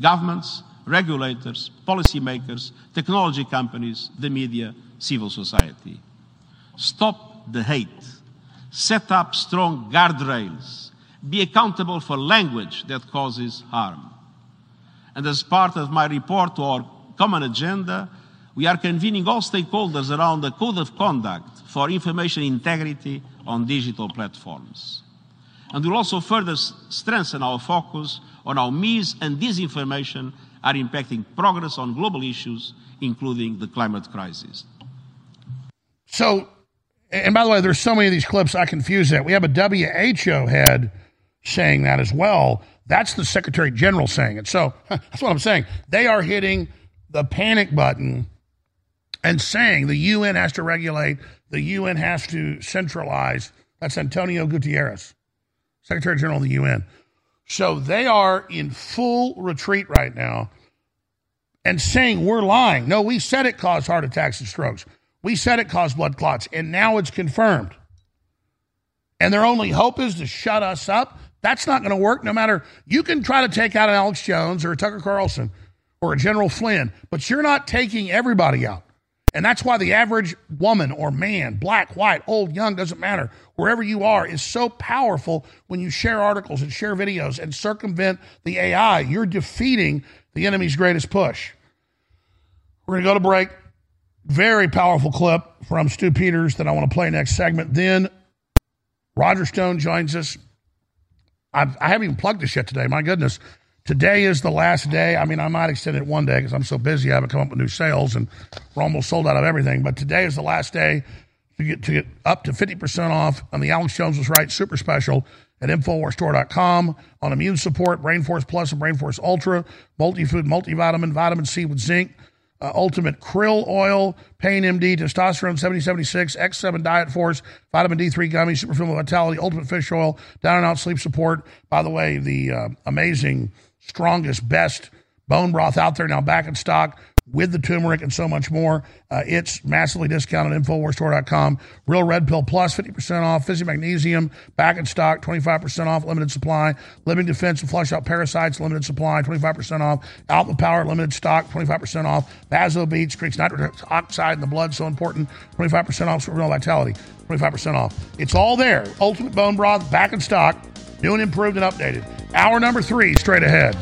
governments, regulators, policymakers, technology companies, the media, civil society. Stop the hate, set up strong guardrails, be accountable for language that causes harm. And as part of my report to our common agenda, we are convening all stakeholders around a code of conduct for information integrity on digital platforms. And we'll also further strengthen our focus on how mis and disinformation are impacting progress on global issues, including the climate crisis. So And by the way, there's so many of these clips I confuse that. We have a WHO head saying that as well. That's the Secretary General saying it. So that's what I'm saying. They are hitting the panic button and saying the UN has to regulate, the UN has to centralize. That's Antonio Gutierrez, Secretary General of the UN. So they are in full retreat right now and saying we're lying. No, we said it caused heart attacks and strokes. We said it caused blood clots, and now it's confirmed. And their only hope is to shut us up. That's not going to work. No matter you can try to take out an Alex Jones or a Tucker Carlson or a General Flynn, but you're not taking everybody out. And that's why the average woman or man, black, white, old, young, doesn't matter, wherever you are, is so powerful when you share articles and share videos and circumvent the AI. You're defeating the enemy's greatest push. We're going to go to break. Very powerful clip from Stu Peters that I want to play next segment. Then Roger Stone joins us. I've, I haven't even plugged this yet today. My goodness. Today is the last day. I mean, I might extend it one day because I'm so busy. I haven't come up with new sales and we're almost sold out of everything. But today is the last day to get, to get up to 50% off on the Alex Jones was right super special at InfoWarsStore.com on immune support, Brain Force Plus and Brain Force Ultra, multi-food, multivitamin, vitamin C with zinc, uh, Ultimate Krill Oil, Pain MD, Testosterone 7076, X7 Diet Force, Vitamin D3 Gummy, Super Female Vitality, Ultimate Fish Oil, Down and Out Sleep Support. By the way, the uh, amazing, strongest, best bone broth out there now back in stock with the turmeric and so much more. Uh, it's massively discounted at InfoWarsStore.com. Real Red Pill Plus, 50% off. Fizzy Magnesium, back in stock, 25% off, limited supply. Living Defense and Flush Out Parasites, limited supply, 25% off. Alpha Power, limited stock, 25% off. VasoBeets, creates nitric oxide in the blood, so important, 25% off. Real Vitality, 25% off. It's all there. Ultimate Bone Broth, back in stock, new and improved and updated. Hour number three, straight ahead.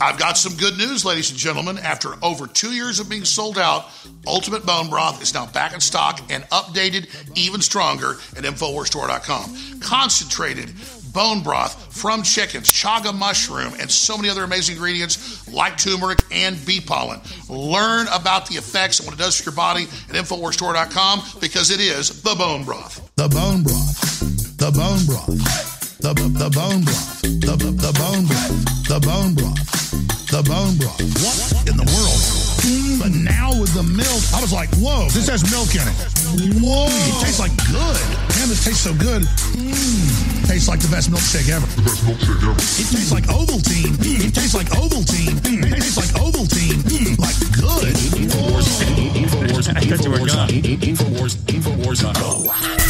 I've got some good news, ladies and gentlemen. After over two years of being sold out, Ultimate Bone Broth is now back in stock and updated even stronger at InfoWarsStore.com. Concentrated bone broth from chickens, chaga mushroom, and so many other amazing ingredients like turmeric and bee pollen. Learn about the effects and what it does for your body at InfoWarsStore.com because it is the bone broth. The bone broth. The bone broth. The, the bone broth. The, the, bone broth. The bone broth. The bone broth. What in the world? Mm, but now with the milk, I was like, whoa, this has milk in it. Whoa. It tastes like good. Man, this tastes so good. Mm, tastes like the best milkshake ever. The best milkshake ever. It tastes like Ovaltine. Mm, it tastes like Ovaltine. Mm, it tastes like Ovaltine. Mm, like good. Infowars. Infowars. I thought you were gone. Infowars. Infowars. Infowars.